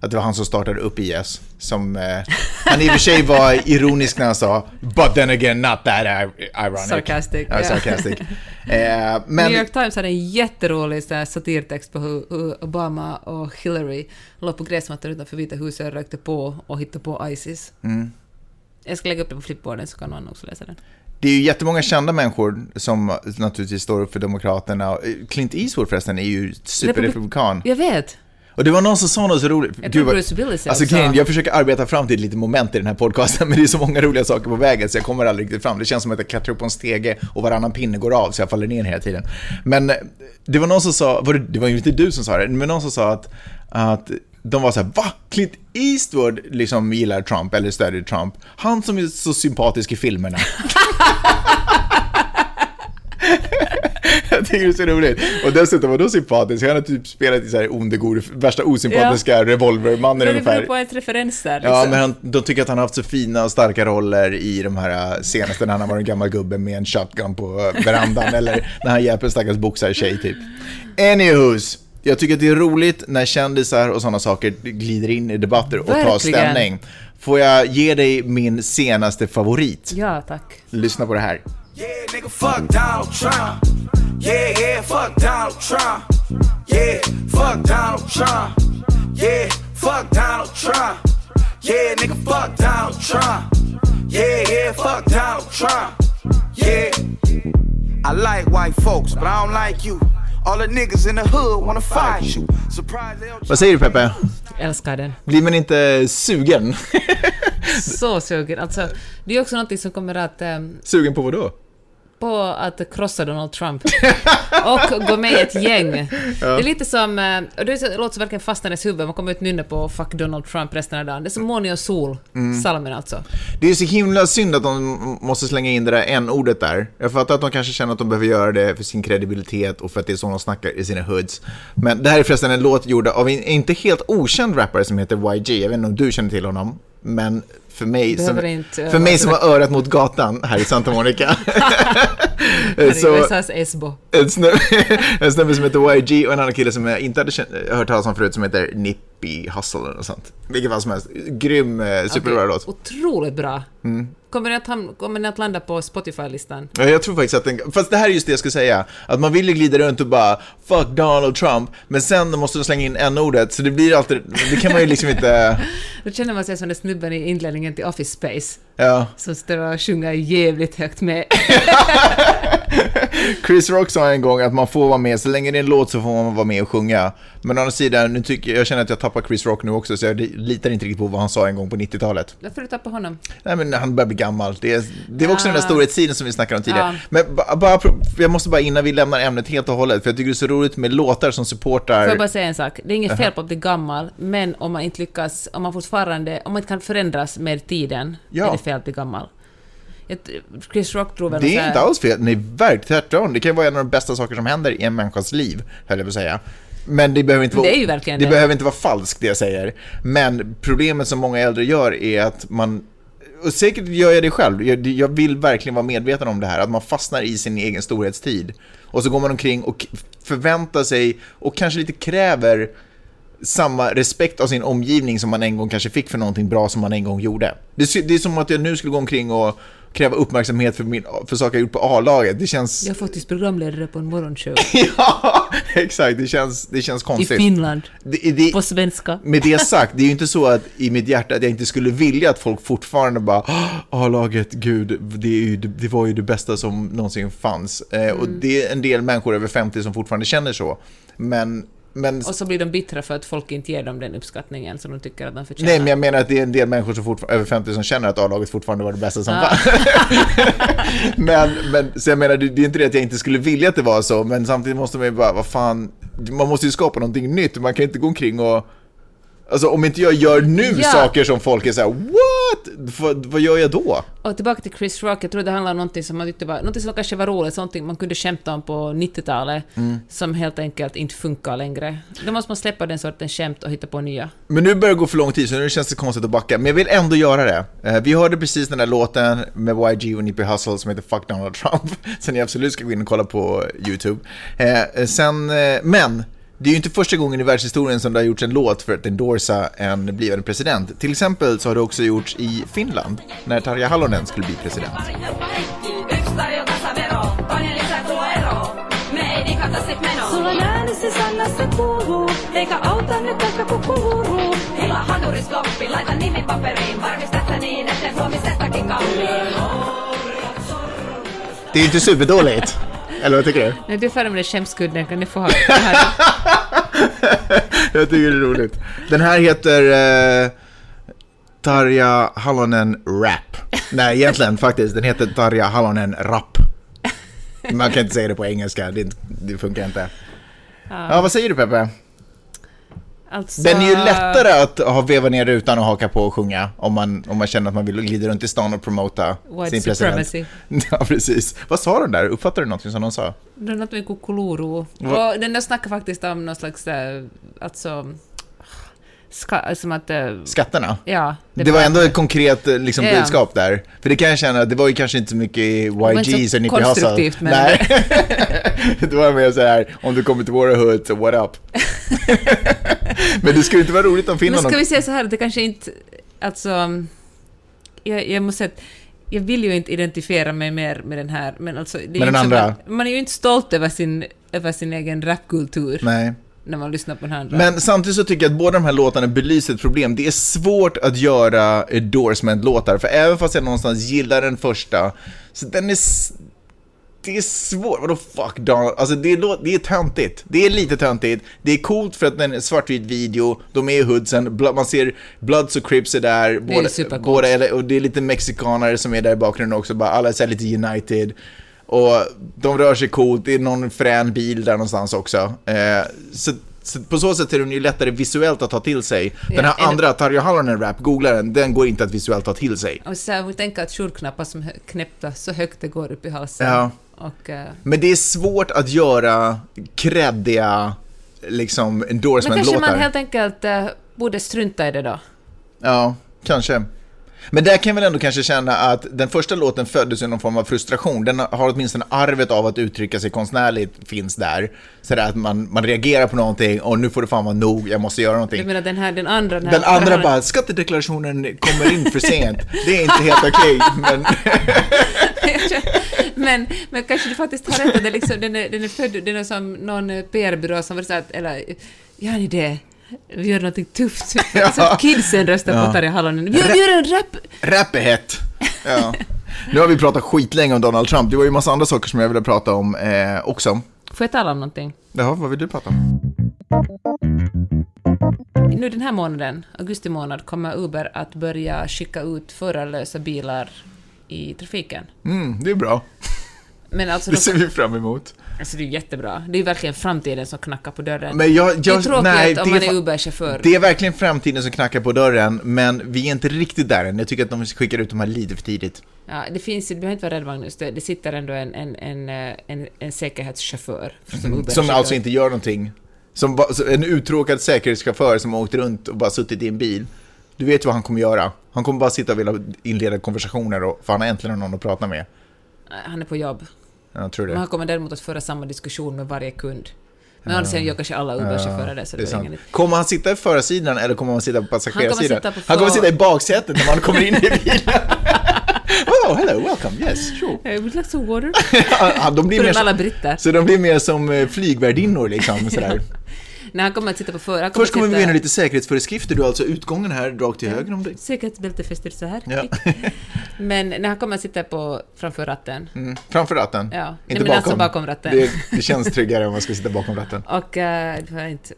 Att det var han som startade upp IS. Som, eh, han i och för sig var ironisk när han sa “But then again, not that ir- ironic”. Sarcastic, Ja, ja. sarcastic. Eh, men, New York Times hade en jätterolig så här satirtext på hur, hur Obama och Hillary låg på gräsmattan utanför Vita huset och rökte på och hittade på ISIS. Mm. Jag ska lägga upp den på flipboarden så kan någon också läsa den. det är ju jättemånga kända människor som naturligtvis står upp för Demokraterna. Clint Eastwood förresten är ju superrepublikan. Jag vet! Och det var någon som sa något så roligt. Jag tror vad- Bruce Willis Alltså också. jag försöker arbeta fram till ett litet moment i den här podcasten, men det är så många roliga saker på vägen så jag kommer aldrig riktigt fram. Det känns som att jag klättrar upp på en stege och varannan pinne går av så jag faller ner hela tiden. Men eh, det var någon som sa, var det, det var ju inte du som sa det, men någon som sa att, att de var så här, va? Clint Eastwood liksom gillar Trump eller stödjer Trump. Han som är så sympatisk i filmerna. Jag tycker det är så roligt. Och dessutom, vadå sympatisk? Han har typ spelat i så här onde, gode, värsta osympatiska revolvermannen Men det ungefär. beror på ens referenser. Liksom. Ja, men han, de tycker att han har haft så fina och starka roller i de här äh, senaste när han varit en gammal gubbe med en shotgun på äh, verandan eller när han hjälper en stackars boxartjej typ. Anywho's, jag tycker att det är roligt när kändisar och sådana saker glider in i debatter och tar Verkligen. ställning. Får jag ge dig min senaste favorit? Ja, tack. Lyssna på det här. Yeah, nigga, fuck Donald Trump. Yeah, yeah, fuck Donald Trump. Yeah, fuck Donald Trump. Yeah, fuck Donald Trump. Yeah, nigga, fuck Donald Trump. Yeah, yeah, fuck Donald Trump. Yeah. I like white folks, but I don't like you. All the niggas in the hood wanna fight you. Surprise, they don't Vad säger du Peppe? Älskar den. Blir man inte sugen? Så sugen. Alltså, det är också något som kommer att... ehm, sugen på vad då? På att krossa Donald Trump och gå med i ett gäng. Det är lite som, eh, och det, låter som verkligen fastnar i ens huvud, man kommer ut nynna på Fuck Donald Trump resten av dagen. Det är som Måni och sol, Mm. salmen alltså. Det är så himla synd att de måste slänga in det där n-ordet där. Jag fattar att de kanske känner att de behöver göra det för sin kredibilitet och för att det är så de snackar i sina hoods. Men det här är förresten en låt gjord av en inte helt okänd rappare som heter YG. Jag vet inte om du känner till honom, men för mig, som, inte, för mig som har örat mot gatan här i Santa Monica. Så, Esbo. en snubbe, en snubbe som heter YG och en annan kille som jag inte hade känt, hört talas om förut som heter Nippy Hustle eller något sånt. Vilket fall som helst. Grym, eh, superbra Okej, låt. Otroligt bra. Mm. Kommer, ni att, kommer ni att landa på Spotify-listan? Ja, jag tror faktiskt att den, fast det här är just det jag skulle säga, att man vill ju glida runt och bara 'fuck Donald Trump' men sen måste de slänga in n-ordet, så det blir alltid, det kan man ju liksom inte, Då känner man sig som den snubben i inledningen till Office Space, ja. som står och sjunger jävligt högt med. Chris Rock sa en gång att man får vara med, så länge det är en låt så får man vara med och sjunga. Men å andra sidan, nu tycker jag, känner att jag tappar Chris Rock nu också, så jag litar inte riktigt på vad han sa en gång på 90-talet. Varför du tappa honom? Nej men han börjar bli gammal. Det, är, det var också den där Ja. storhetstiden som vi snackade om tidigare. Ja. Men ba, bara, jag måste bara innan vi lämnar ämnet helt och hållet, för jag tycker det är så roligt med låtar som supportar... Får jag bara säga en sak? Det är inget fel på att bli gammal, men om man inte lyckas, om man fortfarande, om man inte kan förändras med tiden, Ja. är det fel att bli gammal. Ett- Chris Rock tror väl Det är här- inte alls fel, nej verkligen tvärtom. Det kan vara en av de bästa saker som händer i en människas liv, höll jag på att säga. Men det behöver inte vara, det det det. behöver inte vara falskt det jag säger. Men problemet som många äldre gör är att man, och säkert gör jag det själv, jag, jag vill verkligen vara medveten om det här, att man fastnar i sin egen storhetstid. Och så går man omkring och förväntar sig och kanske lite kräver samma respekt av sin omgivning som man en gång kanske fick för någonting bra som man en gång gjorde. Det, det är som att jag nu skulle gå omkring och kräva uppmärksamhet för, min, för saker jag gjort på A-laget. Det känns... Jag är faktiskt programledare på en morgonshow ja, exakt. Det känns, det känns i konstigt. Finland, Det, det, på svenska. med det sagt, det är ju inte så att i mitt hjärta att jag inte skulle vilja att folk fortfarande bara "Ah, A-laget, gud, det, ju, det var ju det bästa som någonsin fanns. Eh, och Mm. det är en del människor över 50 som fortfarande känner så. Men, men Och så blir de bittra för att folk inte ger dem den uppskattningen som de tycker att de förtjänar. Nej, men jag menar att det är en del människor som över 50 som känner att A-laget fortfarande var det bästa som Ja. fanns. men, men, så jag menar, det, det är inte det att jag inte skulle vilja att det var så, men samtidigt måste man ju bara, vad fan, man måste ju skapa någonting nytt, man kan inte gå omkring och Alltså om inte jag gör nu Ja. saker som folk är såhär what? Vad, vad gör jag då? Och tillbaka till Chris Rock, jag tror det handlar om någonting som man tyckte var, någonting som kanske var roligt, någonting man kunde skämta om på 90-talet, Mm. som helt enkelt inte funkar längre. Då måste man släppa den sortens skämt och hitta på nya. Men nu börjar det gå för lång tid så nu känns det konstigt att backa. Men jag vill ändå göra det. Eh, Vi hörde precis den där låten med YG och Nippy Hustle som heter Fuck Donald Trump. Så ni absolut ska gå in och kolla på YouTube. Eh, Sen, eh, men det är ju inte första gången i världshistorien som det har gjorts en låt för att endorsa en blivande president. Till exempel så har det också gjorts i Finland, när Tarja Halonen skulle bli president. Det är ju inte superdåligt. Eller vad tycker du? När du med den skämskudden kan ni få ha här. Jag tycker det är roligt. Den här heter eh, Tarja Halonen Rap. Nej, egentligen faktiskt. Den heter Tarja Halonen Rap. Man kan inte säga det på engelska, det, det funkar inte. Ja, vad säger du Peppe? Alltså, Den är ju lättare att ha veva ner rutan och haka på och sjunga om man, om man känner att man vill glida runt i stan och promota White sin president. supremacy. Ja, precis. Vad sa de där? Uppfattade du någonting som de sa? Det är något med kukuluru. Va- Och den där snackar faktiskt om någon slags, äh, alltså, ska, som att, äh, Skatterna? ja. Det, var ändå ett konkret eh, liksom, Ja. budskap där. För det kan jag känna, det var ju kanske inte så mycket i var inte YG's så och Nicky Hustle. konstruktivt, men- Nej. det var mer så här, om du kommer till våra hood, så what up? men det skulle inte vara roligt om Men Finland... ska vi säga så här, det kanske inte, alltså, jag, jag måste säga att jag vill ju inte identifiera mig mer med den här, men alltså... Det är ju den inte som andra? att- man är ju inte stolt över sin, över sin egen rapkultur Nej. När man lyssnar på den här andra. Men samtidigt så tycker jag att båda de här låtarna belyser ett problem. Det är svårt att göra endorsement-låtar, för även fast jag någonstans gillar den första, så den är... Det är svårt, vadå fuck Donald? Alltså det är, det är töntigt. Det är lite töntigt. Det är coolt för att den är svartvit video, de är i hoodsen, man ser Bloods och Crips är där, båda, supercoolt. båda, eller- och det är lite mexikanare som är där i bakgrunden också, bara alla är så lite united. Och de rör sig coolt, det är någon frän bil där någonstans också. Eh, så, så på så sätt är den ju lättare visuellt att ta till sig. Den här Ja, andra, Tarja Halonen Rap, googla den, den går inte att visuellt ta till sig. Och tänker att skjortknappar som knäppta så högt det går upp i halsen. Ja. Och, eh, Men det är svårt att göra kreddiga liksom men kanske endorsement-låtar. man helt enkelt eh, borde strunta i det då. Ja, kanske. Men där kan jag väl ändå kanske känna att den första låten föddes i någon form av frustration. Den har åtminstone arvet av att uttrycka sig konstnärligt finns där. Sådär att man, man reagerar på någonting och nu får det fan vara nog, jag måste göra Du någonting. menar den här, den andra... Den, här, Den andra den bara, skattedeklarationen kommer in för sent. Det är inte helt okej, men... men, men kanske du faktiskt har rätt att det liksom, den, är, den är född, den är som någon PR-byrå som var så att, eller, gör ni det? Vi gör någonting tufft. Ja. Så kidsen röstar Ja. på Tarja Halonen. Vi gör, vi gör en rap! Rap är hett. Ja. Nu har vi pratat skitlänge om Donald Trump. Det var ju massa andra saker som jag ville prata om eh, också. Får jag tala om någonting? Jaha, vad vill du prata om? Nu den här månaden, augusti månad, kommer Uber att börja skicka ut förarlösa bilar i trafiken. Mm, det är bra. Men alltså, Det de, ser vi fram emot. Alltså det är jättebra. Det är verkligen framtiden som knackar på dörren. Men jag, jag, det är tråkigt nej, om man är Uber-chaufför. Det är verkligen framtiden som knackar på dörren, men vi är inte riktigt där än. Jag tycker att de skickar ut de här lite för tidigt. Ja, det finns, du behöver inte vara rädd Magnus, det, det sitter ändå en, en, en, eh, en, en säkerhetschaufför som Som Uber-chaufför. alltså inte gör någonting. Som en uttråkad säkerhetschaufför som har åkt runt och bara suttit i en bil. Du vet vad han kommer göra. Han kommer bara sitta och vilja inleda konversationer och för han har äntligen någon att prata med. Han är på jobb. Jag tror det. han kommer däremot att föra samma diskussion med varje kund. Men annars gör kanske alla Uber-chaufförer det, så Det är det, ingen Kommer han sitta i förarsidan eller kommer han sitta på passagerarsidan? på Han kommer sitta i baksätet när man kommer in i bilen. oh, hello, welcome, yes, sure. Would you like some water? Ja, de blir För mer alla britter. så de blir mer som eh, flygvärdinnor liksom. Sådär. Nej, han kommer att sitta på för... Han kommer Först kommer att vi sitta... igenom lite säkerhetsföreskrifter. Du har alltså utgången här, rakt till höger om dig. Säkerhetsbälte fäster så här. Ja. Men när han kommer att sitta på framför ratten. Mm. Framför ratten. Ja. Inte Nej, men bakom. alltså bakom ratten. Det, det känns tryggare om man ska sitta bakom ratten. Och uh, du behöver inte...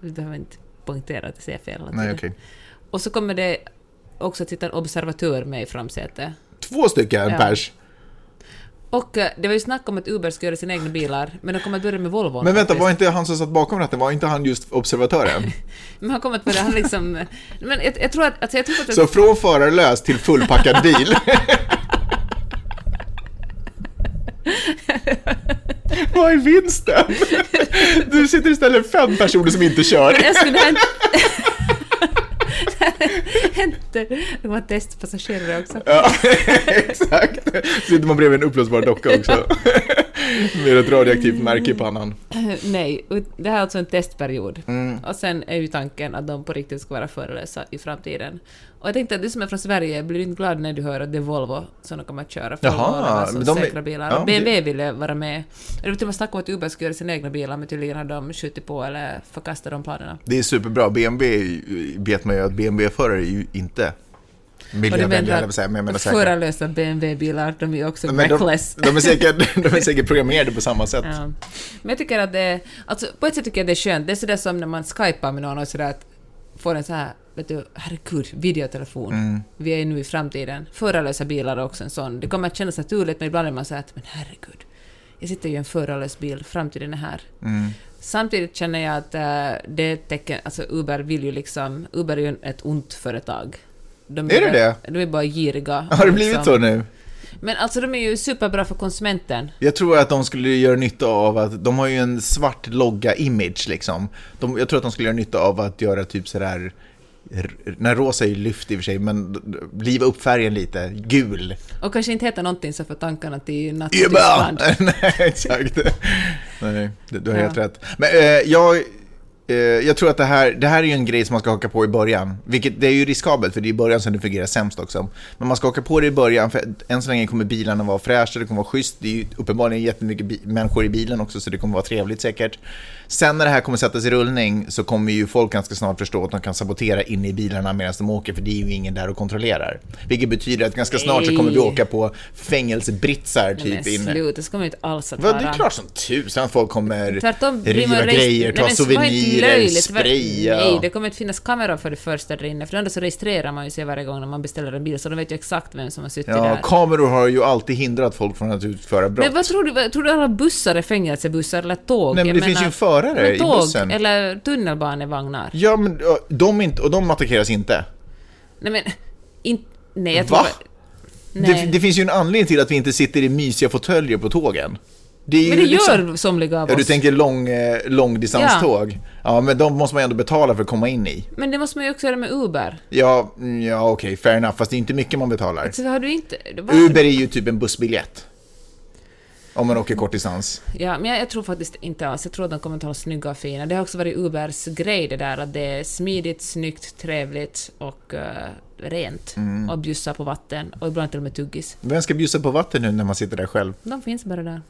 Du behöver inte poängtera att jag säger fel Nej, okej. Och så kommer det också att sitta en observatör med i framsätet. Två stycken Ja. pers. Och eh, det var ju snack om att Uber ska göra sina egna bilar, men de kommer att börja med Volvo. Men vänta, var inte han som satt bakom ratten, var inte han just observatören? Men han kommer att börja, han liksom... Men jag, jag tror att... Alltså jag tror att Så från förarlös till fullpackad bil. Vad är vinsten? Du sitter istället fem personer som inte kör. hänt... De var testpassagerare också. Ja, exakt. Sitter man bredvid en uppblåsbar docka också. Med ett radioaktivt märke i pannan. Nej, det här är alltså en testperiod. Mm. Och sen är ju tanken att de på riktigt ska vara förelösa i framtiden. Och jag tänkte att du som är från Sverige, blir du inte glad när du hör att det är Volvo som de kommer att köra? För Jaha, Volvo har så men de säkra bilar. ja, BMW ville vara med. Det var till och med snack om att Uber skulle göra sina egna bilar, men tydligen har de skjutit på eller förkastat de planerna. Det är superbra. BMW vet man ju att BMW-förare är ju inte miljövänliga, vad säger, men jag menar säkert. förarlösa BMW-bilar, de är också Men de, reckless. de, är säkert, de är säkert programmerade på samma sätt. Ja. Men jag tycker att det, alltså på ett sätt tycker jag det är skönt. Det är sådär som när man skypar med någon och sådär att får en så här, vet du, herregud, videotelefon. Mm. Vi är nu i framtiden. Förarlösa bilar är också en sån. Det kommer att kännas naturligt, men ibland är man så att, men herregud, jag sitter ju i en förarlös bil, framtiden är här. Mm. Samtidigt känner jag att äh, det är ett tecken, alltså Uber vill ju liksom, Uber är ju ett ont företag. De Är det bara- det? De är bara giriga. Har det blivit liksom. så nu? Men alltså de är ju superbra för konsumenten. Jag tror att de skulle göra nytta av att, de har ju en svart logga-image liksom. De, jag tror att de skulle göra nytta av att göra typ sådär, när rosa är ju lyft i och för sig, men liva upp färgen lite, gul. Och kanske inte heta någonting så för tankarna till natt i Über! Tyskland. Nej, exakt. Nej, du, har Ja. helt rätt. Men eh, jag, eh, jag tror att det här, det här är ju en grej som man ska haka på i början. Vilket det är ju riskabelt, för det är i början som det fungerar sämst också. Men man ska haka på det i början, för än så länge kommer bilarna vara fräscha, det kommer vara schysst. Det är ju uppenbarligen jättemycket människor i bilen också, så det kommer vara trevligt säkert. Sen när det här kommer sättas i rullning så kommer ju folk ganska snart förstå att de kan sabotera inne i bilarna medan de åker, för det är ju ingen där och kontrollerar. Vilket betyder att ganska snart så kommer vi Nej. åka på fängelsebritsar Nej, typ men inne. sluta, så kommer inte alls att vara... det är klart som tusen att folk kommer Tvärtom, riva man grejer, ta Nej, souvenirer spraya. Nej, det kommer inte finnas kameror för det första där inne, för ändå så registrerar man ju sig varje gång när man beställer en bil, så de vet ju exakt vem som har suttit Ja, där. kameror har ju alltid hindrat folk från att utföra brott. Men vad tror du, tror du alla bussar är fängelsebussar eller tåg? Nej, men det finns ju en förare i tåg, bussen. eller tunnelbanevagnar. Ja, men ja, de, inte, och de attackeras inte. Nej men, in, nej jag Va? tror... Nej. Det, det finns ju en anledning till att vi inte sitter i mysiga fåtöljer på tågen. Det men det liksom- gör somliga av Ja, du oss. tänker lång, eh, långdistanståg? Ja. men de måste man ju ändå betala för att komma in i. Men det måste man ju också göra med Uber. Ja, mm, ja okej, fair enough, fast det är inte mycket man betalar. Så har du inte... Uber är ju typ en bussbiljett. Om man åker kort distans. Ja, men jag, jag tror faktiskt inte alls. Jag tror att de kommer att vara snygga och fina. Det har också varit Ubers grej det där att det är smidigt, snyggt, trevligt och eh, rent. Mm. Och bjussa på vatten och ibland till och med tuggis. Vem ska bjussa på vatten nu när man sitter där själv? De finns bara där.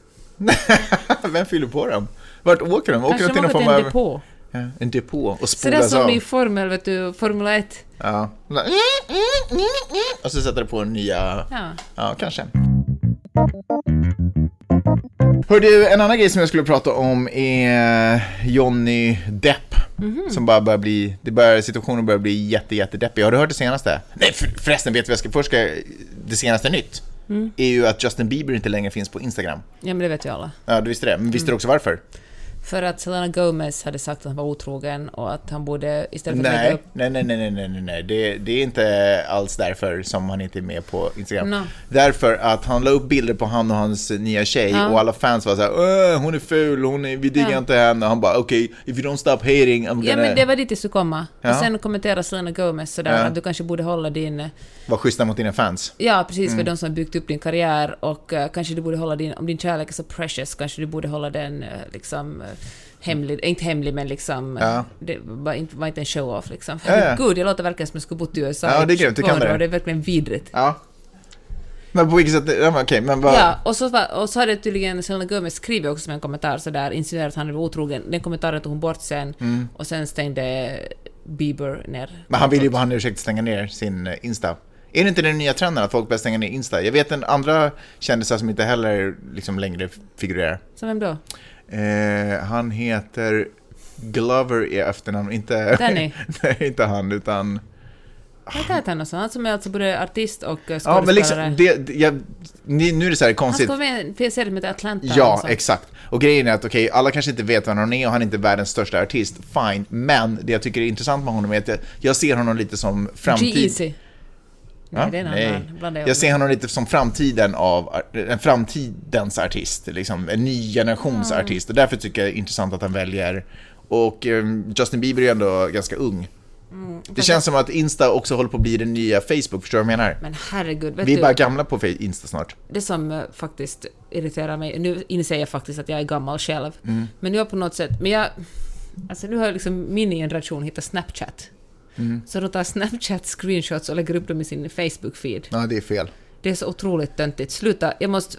Vem fyller på dem? Vart åker de? Åker Kanske de till någon form en av... depå. Ja, en depå och Så det är spolas som av. i Formel, vet du, Formula 1. Ja. Och så sätter det på nya... Ja. Ja, kanske. Hör du, en annan grej som jag skulle prata om är Johnny Depp. Mhm. Som bara börjar bli, det börjar, situationen börjar bli jätte, jättedeppig. Har du hört det senaste? Nej, för, förresten, vet du vad jag ska, först ska, det senaste nytt? Mm. Är ju att Justin Bieber inte längre finns på Instagram. ja, men det vet ju alla. Ja, du visste det. Men Mm. visste du också varför? För att Selena Gomez hade sagt att han var otrogen och att han borde istället för att lägga Nej, upp... nej, nej, nej, nej, nej, nej, nej. Det, det är inte alls därför som han inte är med på Instagram. No. Därför att han la upp bilder på han och hans nya tjej Ja. och alla fans var så här, "Åh, hon är ful, hon är, vi diggar Ja. inte henne. Och han bara, okej, if you don't stop hating, I'm Ja, gonna men det var dit det skulle komma. Ja. Och sen kommenterar Selena Gomez sådär Ja. att du kanske borde hålla din... vara schyssta mot dina fans. Ja, precis, Mm. för de som har byggt upp din karriär och eh, kanske du borde hålla din... Om din kärlek är så precious, kanske du borde hålla den eh, liksom... hemlig, inte hemlig men liksom... Ja. Det var inte, var inte en show-off liksom. Ja, ja. Herregud, jag låter verkligen som jag skulle bott i USA Ja, det är grymt, du 22 kan det. Det är verkligen vidrigt. Ja. Men på vilket sätt, ja, men okej, men vad... Ja, och så, och så hade tydligen Selena Gomez skrivit också som en kommentar sådär, insinuerat att han var otrogen. Den kommentaren tog hon bort sen, och sen stängde Bieber ner. Mm. Men han vill ju bara ha en ursäkt stänga ner sin eh, Insta. Är det inte den nya trenden att folk börjar stänga ner Insta? Jag vet en andra kändisar som inte heller liksom längre figurerar. Så vem då? Eh, han heter Glover i efternamn, inte... Danny. Nej, inte han, utan... Vad heter han och så? Han som är alltså både artist och eh, Ja, men skådespelare. liksom, det, det, jag, ni, nu är det så här han konstigt. ska vara med i en serie som heter Atlanta. Ja, och så. exakt. Och grejen är att okej, alla kanske inte vet vem han är och han är inte världens största artist, fine. Men det jag tycker är intressant med honom är att jag, jag ser honom lite som framtid... G-Eazy. Nej, Ja, det är en annan. Blandar Jag ser honom lite som framtiden av, en framtidens artist, liksom en ny generations artist. Och därför tycker jag det är intressant att han väljer, och eh, Justin Bieber är ju ändå ganska ung. Mm, det känns som att Insta också håller på att bli den nya Facebook, förstår du vad jag menar? Men herregud, vet Vi är du, bara gamla på Insta snart. det som eh, faktiskt irriterar mig, nu inser jag faktiskt att jag är gammal själv, Mm. men jag på något sätt, men jag, alltså nu har liksom min generation hittat Snapchat. Mm. Så de tar Snapchat-screenshots och lägger upp dem i sin Facebook-feed. Ja, det är fel. Det är så otroligt töntigt. Sluta, jag måste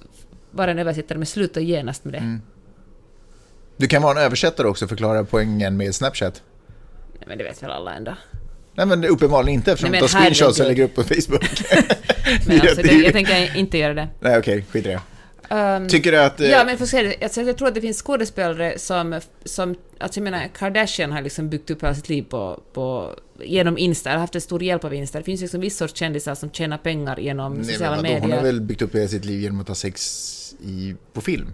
vara en översättare, men sluta genast med det. Mm. Du kan vara en översättare också och förklara poängen med Snapchat. Nej, men det vet väl alla ändå. Nej men uppenbarligen inte eftersom Nej, de tar screenshots och lägger upp på Facebook. Men alltså, det- jag tänker inte göra det. Nej okej, skit i det. Ehm, Tycker du att... eh, Ja, men för att säga alltså, jag tror att det finns skådespelare som, som alltså jag menar, Kardashian har liksom byggt upp hela sitt liv på, på, genom Insta, eller haft en stor hjälp av Insta. Det finns liksom viss sorts kändisar som tjänar pengar genom Nej, men sociala vadå, medier. hon har väl byggt upp hela sitt liv genom att ha sex i, på film?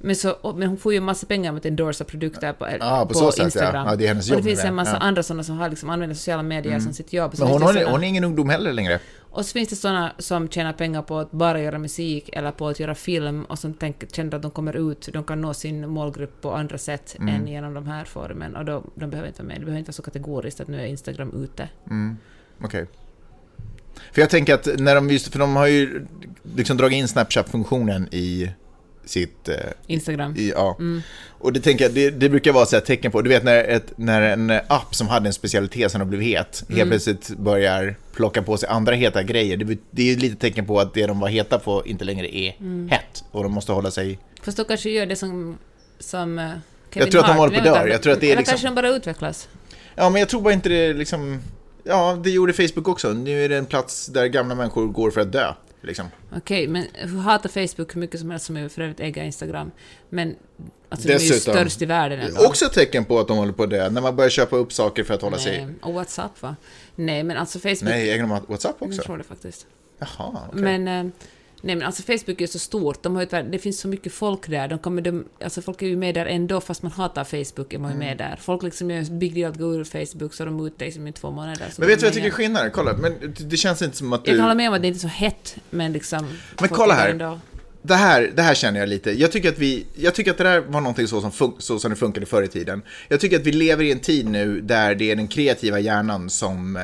men, så, och, men hon får ju massa pengar med att endorsa produkter på, Ah, på så sätt, ja. Instagram. Ja, det är hennes och jobb det finns en massa ja. Mm. andra sådana som har liksom använder sociala medier som sitt jobb. Men hon, har, såna- hon är ingen ungdom heller längre. Och så finns det sådana som tjänar pengar på att bara göra musik eller på att göra film och som tänker, känner att de kommer ut, de kan nå sin målgrupp på andra sätt Mm. än genom de här formen. Och då, de behöver inte vara med. Det behöver inte vara så kategoriskt att nu är Instagram ute. Okej. För jag tänker att när de just, för de har ju liksom dragit in Snapchat-funktionen i sitt... eh, Instagram. I, ja. Och det tänker jag, det, det brukar vara så här tecken på, du vet när, ett, när en app som hade en specialitet som har blivit het, helt plötsligt börjar plocka på sig andra heta grejer. Det, det är ju lite tecken på att det de var heta på inte längre är hett. Och de måste hålla sig... Fast då kanske gör det som, som eh, Kevin Jag tror att de Hart. håller på Men att vänta, dö. Jag tror att det är Eller liksom- kanske de bara utvecklas. Ja, men jag tror bara inte det liksom... Ja, det gjorde Facebook också. Nu är det en plats där gamla människor går för att dö. Liksom. Okej, men jag hatar Facebook hur mycket som helst som jag för övrigt äger Instagram. Men alltså, de är ju Dessutom- störst i världen ändå. Också ett tecken på att de håller på dö, när man börjar köpa upp saker för att hålla sig... Nej, och WhatsApp va? Nej, men alltså Facebook... Nej, äger de WhatsApp Jag också? tror det faktiskt. Jaha. Men, eh, nej, men alltså Facebook är så stort, de har ju ett, det finns så mycket folk där, de kommer, de, alltså folk är ju med där ändå fast man hatar Facebook är man ju Mm. med där. Folk liksom gör en big deal att gå ur Facebook så de är ute liksom i två månader. Men vet du vad jag tycker är skillnaden? Kolla, men det känns inte som att Jag du... kan hålla med om att det inte är så hett, men liksom... Men kolla här. Det här, det här känner jag lite. Jag tycker att, vi, jag tycker att det där var någonting så som, fun- så som det funkade förr i tiden. Jag tycker att vi lever i en tid nu där det är den kreativa hjärnan som eh,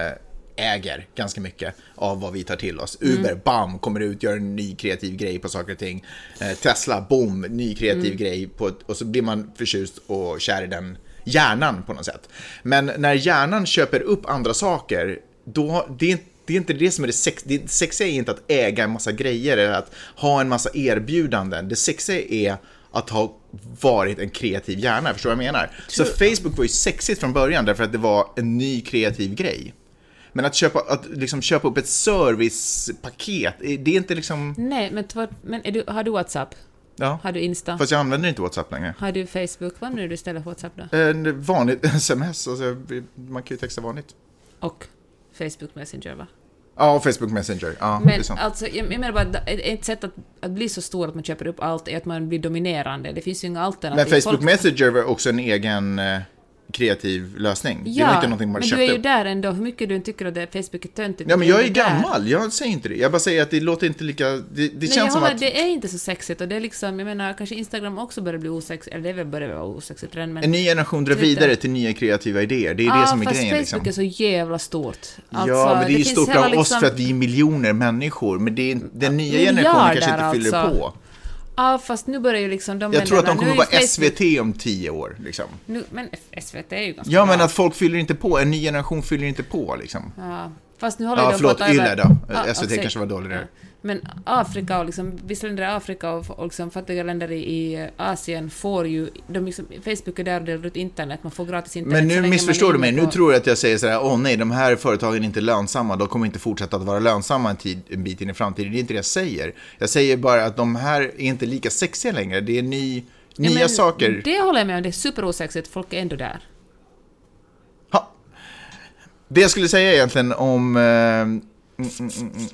äger ganska mycket av vad vi tar till oss. Uber, bam, kommer ut, gör en ny kreativ grej på saker och ting. Eh, Tesla, boom, ny kreativ grej. På, och så blir man förtjust och kär i den hjärnan på något sätt. Men när hjärnan köper upp andra saker, då, det det är inte det som är det sex. Det sexiga är inte att äga en massa grejer eller att ha en massa erbjudanden. Det sexiga är att ha varit en kreativ hjärna, förstår du vad jag menar? Så Facebook var ju sexigt från början därför att det var en ny kreativ grej. Men att köpa, att liksom köpa upp ett servicepaket, det är inte liksom... Nej, men, men du, har du WhatsApp? Ja. Har du Insta? Fast jag använder inte WhatsApp längre. Har du Facebook? Vad använder du istället för WhatsApp då? En vanligt sms, alltså, man kan ju texta vanligt. Och Facebook Messenger va? Ja, Facebook Messenger. Ja, Men alltså, jag, menar bara att ett- ett sätt att, att bli så stor att man köper upp allt är att man blir dominerande. Det finns ju inga alternativ. Men Facebook Folk- Messenger var också en egen eh, kreativ lösning. det var Ja, inte någonting man men köpte du är ju där ändå. Hur mycket du än tycker att det Facebook är töntigt. Ja, men jag är där. gammal. Jag säger inte det. Jag bara säger att det låter inte lika... Det, det Nej, känns som att det är inte så sexigt och det är liksom, jag menar, kanske Instagram också börjar bli osexigt, eller det är väl börjar vara osexigt redan, men... en ny generation drar vidare till nya kreativa idéer. Det är Ja, det som är fast grejen. Facebook Liksom. är så jävla stort. Alltså, ja, men det är ju stort av oss liksom- för att vi är miljoner människor. Men det är, den nya generationen kanske inte fyller alltså. på. Ja, fast nu börjar ju liksom de Jag tror att de kommer vara Facebook- SVT om tio år. Liksom. Nu, men SVT är ju ganska Ja, bra. men att folk fyller inte på. En ny generation fyller inte på. Liksom. Ja, fast nu håller Ja, de förlåt, på att ta över- Yle då. Ja, SVT och kanske var dålig där. Men Afrika och liksom, vissa länder i Afrika och, och liksom fattiga länder i, i Asien får ju, de liksom, Facebook är där och delar ut internet, man får gratis internet Men nu missförstår du mig. inne Nu på- tror du att jag säger sådär, åh nej, de här företagen är inte lönsamma. De kommer inte fortsätta att vara lönsamma en, tid, en bit in i framtiden. Det är inte det jag säger. Jag säger bara att de här är inte lika sexiga längre. Det är ny, Ja, nya men saker. Det håller jag med om, det är superosexigt, folk är ändå där. Ha. Det jag skulle säga egentligen om... Eh, mm, mm, mm,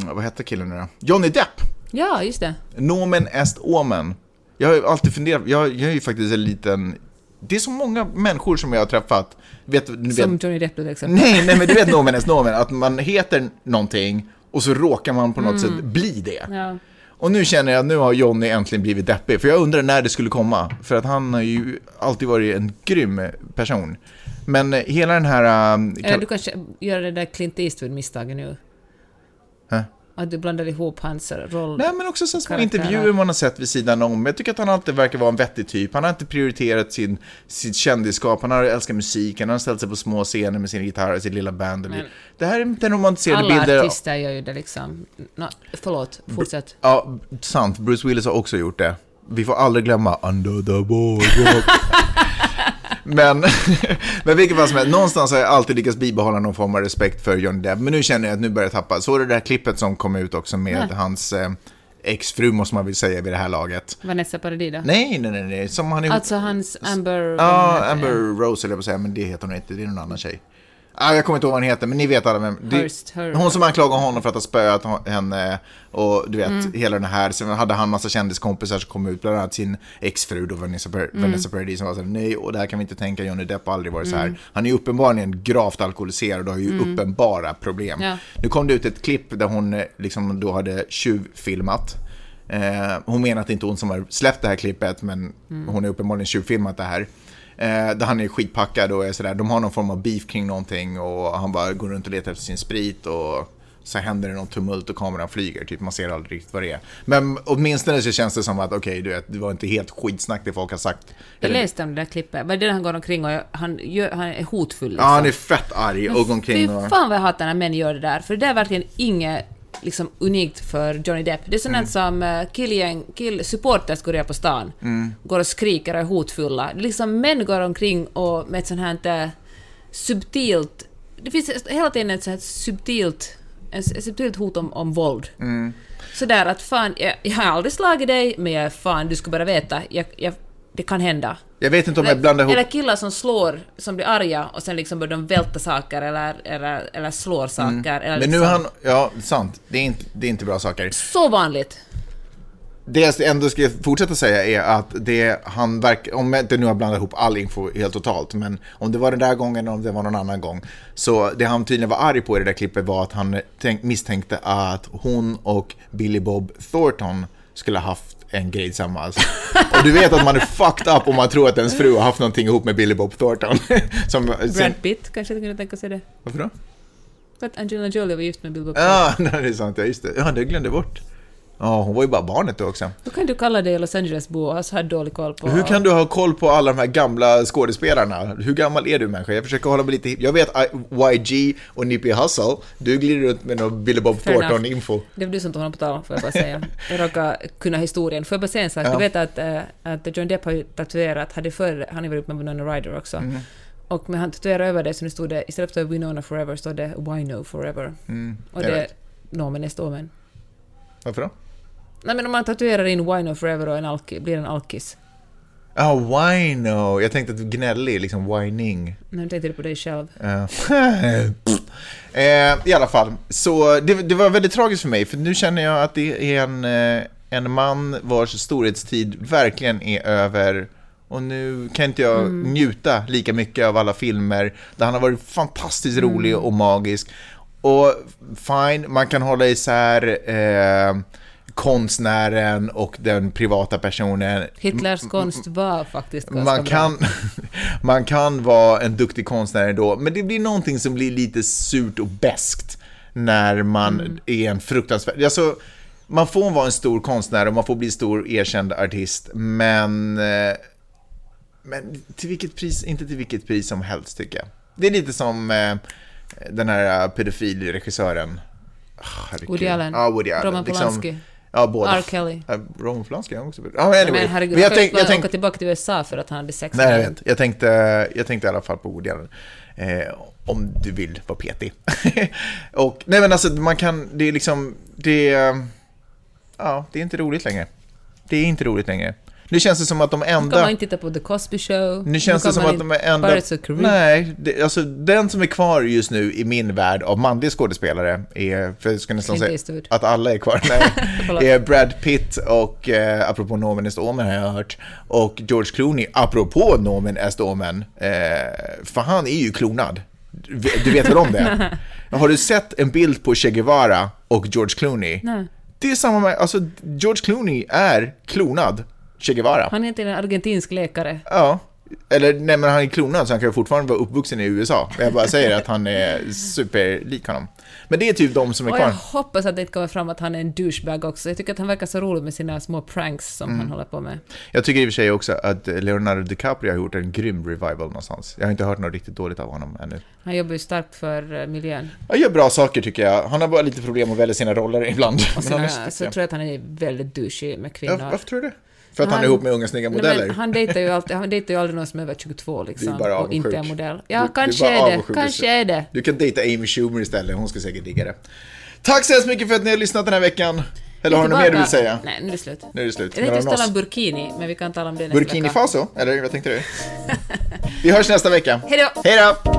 mm, vad hette killen nu då? Johnny Depp. Ja, just det. Nomen est omen. Jag har alltid funderat, jag, jag är ju faktiskt en liten... Det är så många människor som jag har träffat. Vet, du vet, Som Johnny Depp till exempel. Nej, nej, men du vet nomen est nomen, att man heter någonting och så råkar man på något Mm. sätt bli det. Ja. Och nu känner jag att nu har Johnny äntligen blivit deppig, för jag undrar när det skulle komma. För att han har ju alltid varit en grym person. Men eh, hela den här... ähm, Eller du kanske gör det där Clint Eastwood-misstaget nu. Hä? Att du blandar ihop hans roll. Nej, men också så små intervjuer man har sett vid sidan om. Jag tycker att han alltid verkar vara en vettig typ. Han har inte prioriterat sin, sitt kändisskap, han har älskat musiken, han har ställt sig på små scener med sin gitarr och sitt lilla band. Men- det här är inte romantiserade Alla bilder. artister gör ju det liksom. No, förlåt, fortsätt. Ja, sant. Bruce Willis har också gjort det. Vi får aldrig glömma Under the boardwalk. men, men vilket fall som helst, någonstans har jag alltid lyckats bibehålla någon form av respekt för Johnny Depp. Men nu känner jag att nu börjar jag tappa. Så det där klippet som kom ut också med Nej. hans eh, exfru, måste man väl säga vid det här laget. Vanessa Paradis då? Nej, nej, nej, nej. Som han är... Alltså hans Amber... Ja, Amber Rose eller jag på att säga, men det heter hon inte. Det är någon annan tjej. Ah, jag kommer inte ihåg vad hon heter, men ni vet alla vem. Det- Her- Hon som anklagar honom för att ha spöat henne och du vet, Mm. hela den här. Sen hade han massa kändiskompisar som kom ut, bland annat sin exfru då, Vanessa, Per- Mm. Vanessa Paradis, som var så här, nej, och det här kan vi inte tänka, Johnny Depp har aldrig varit så här. Han är ju uppenbarligen gravt alkoholiserad och har ju uppenbara problem. Mm. Ja. Nu kom det ut ett klipp där hon eh, liksom då hade tjuvfilmat. Eh, hon menar att det inte är hon som har släppt det här klippet, men Mm. hon har uppenbarligen tjuvfilmat det här. Eh, där han är skitpackad och är sådär, de har någon form av beef kring någonting och han bara går runt och letar efter sin sprit och så händer det något tumult och kameran flyger, typ man ser aldrig riktigt vad det är. Men åtminstone så känns det som att okej, du vet, det var inte helt skitsnack det folk har sagt. Jag läste om det där klippet. Var det där han går omkring och han, gör, han är hotfull? Ja, han är liksom? fett arg och går omkring Fy och... fan vad jag hatar när män gör det där, för det där är verkligen inget liksom unikt för Johnny Depp. Det är sånt Mm. som uh, killgäng, kill, supporters går på stan, Mm. går och skriker och är hotfulla. Det är liksom män går omkring och med ett sånt här uh, subtilt... Det finns hela tiden ett sånt här subtilt ett subtilt hot om, om våld. Mm. Sådär att fan, jag, jag har aldrig slagit dig, men jag, fan, du ska bara veta, jag, jag, det kan hända. Jag vet inte om jag Eller, blandar ihop... eller killar som slår, som blir arga och sen liksom börjar de välta saker eller, eller, eller slår saker. Eller Mm. Men liksom. nu han... Ja, sant. Det är inte, det är inte bra saker. Så vanligt. Det jag ändå ska fortsätta säga är att det han verkar, om jag inte nu har blandat ihop all info helt totalt, men om det var den där gången eller om det var någon annan gång, så det han tydligen var arg på i det där klippet var att han tänk, misstänkte att hon och Billy Bob Thornton skulle ha haft en grej tillsammans. Och du vet att man är fucked up om man tror att ens fru har haft någonting ihop med Billy Bob Thornton. Som, sen, Brad Pitt kanske kunde tänka sig det. varför då? För att Angelina Jolie var gift med Bill Bob Ja, nej, det är sant, ja just det. Ja, det glömde jag bort. Ja, hon var ju bara barnet då också. Då kan du kalla dig Los Angeles-bo och ha så här dålig koll på... Hur kan du ha koll på alla de här gamla skådespelarna? Hur gammal är du människa? Jag försöker hålla mig lite. Jag vet YG och Nippy Hussle. Du glider runt med någon Billy Bob. Thornton-info. Det var du som tog honom på tal, får jag bara säga. Jag råkar kunna historien. Får jag bara säga en sak? Ja. Du vet att, äh, att John Depp har ju tatuerat, hade förr, han har varit upp med Winona Ryder också. Mm. Och men han tatuerade över det så nu stod det, istället för Winona Forever står det Wino Forever. och jag det, vet. nomen är ståmen. Varför då? Nej men om man tatuerar in Wino Forever och en alki, blir en alkis. Ja, oh, wino. Jag tänkte att gnällig, liksom whining. Nu tänkte du på dig själv. Eh, I alla fall, så det, det var väldigt tragiskt för mig, för nu känner jag att det är en, eh, en man vars storhetstid verkligen är över. Och nu kan inte jag njuta lika mycket av alla filmer där han har varit fantastiskt rolig och magisk. Och fine, man kan hålla isär eh, konstnären och den privata personen. Hitlers konst var faktiskt ganska Man bra. kan, man kan vara en duktig konstnär ändå, men det blir någonting som blir lite surt och beskt när man Mm. är en fruktansvärd... Alltså, man får vara en stor konstnär och man får bli stor erkänd artist, men... eh, Men till vilket pris? Inte till vilket pris som helst, tycker jag. Det är lite som eh, den här eh, pedofilregissören. Herregud. Woody Allen. Ja, Woody Allen. Roman Polanski. Ja, båda. R. Kelly. Polanski är också Ja, men anyway. Men herregud, Men jag, jag tänk, jag, åka tillbaka till USA för att han hade sex Nej, jag vet. Jag tänkte, jag tänkte i alla fall på Woody Allen. Eh, om du vill vara petig. och, nej men alltså, man kan, det är liksom, det är, ja, det är inte roligt längre. Det är inte roligt längre. Nu känns det som att de Nu kan man enda, inte titta på The Cosby Show. nu känns kan det som att de är enda, nej, det, alltså den som är kvar just nu i min värld av manliga skådespelare är, för jag ska nästan säga Eastwood. att alla är kvar, nej, är Brad Pitt och, eh, apropå Nomen Est Omen har jag hört, och George Clooney, apropå Nomen Est Omen, eh, för han är ju klonad. Du du vet väl om det? Har du sett en bild på Che Guevara och George Clooney? Nej. Det är samma med, alltså George Clooney är klonad Che Guevara. Han är inte en argentinsk läkare. Ja. Eller nej men han är klonad så han kan ju fortfarande vara uppvuxen i USA. Jag bara säger att han är superlik honom. Men det är typ de som är Och jag kvar. hoppas att det inte kommer fram att han är en douchebag också. Jag tycker att han verkar så rolig med sina små pranks som Mm. han håller på med. Jag tycker i och för sig också att Leonardo DiCaprio har gjort en grym revival någonstans. Jag har inte hört något riktigt dåligt av honom ännu. Han jobbar ju starkt för eh, miljön. Han gör bra saker tycker jag. Han har bara lite problem att välja sina roller ibland. Och sen, så jag- tror jag att han är väldigt douchig med Ja, kvinnor. varför tror du det? För att han, Han- är ihop med unga snygga modeller? han dejtar ju alltid, han dejtar ju aldrig någon som är över 22 liksom. Du är bara och inte är modell. Du- Ja, du är kanske bara är det. avundsjuk. Kanske är det. Du kan dejta Amy Schumer istället, hon ska säkert digga det. Tack så hemskt mycket för att ni har lyssnat den här veckan. Eller har du något mer du vill säga? Nej, nu är det slut. Nu är det slut. Jag tänkte ställa oss. en burkini, men vi kan tala om det nästa Burkini vecka. Faso? Eller vad tänkte du? Vi hörs nästa vecka. Hej då! Hej då!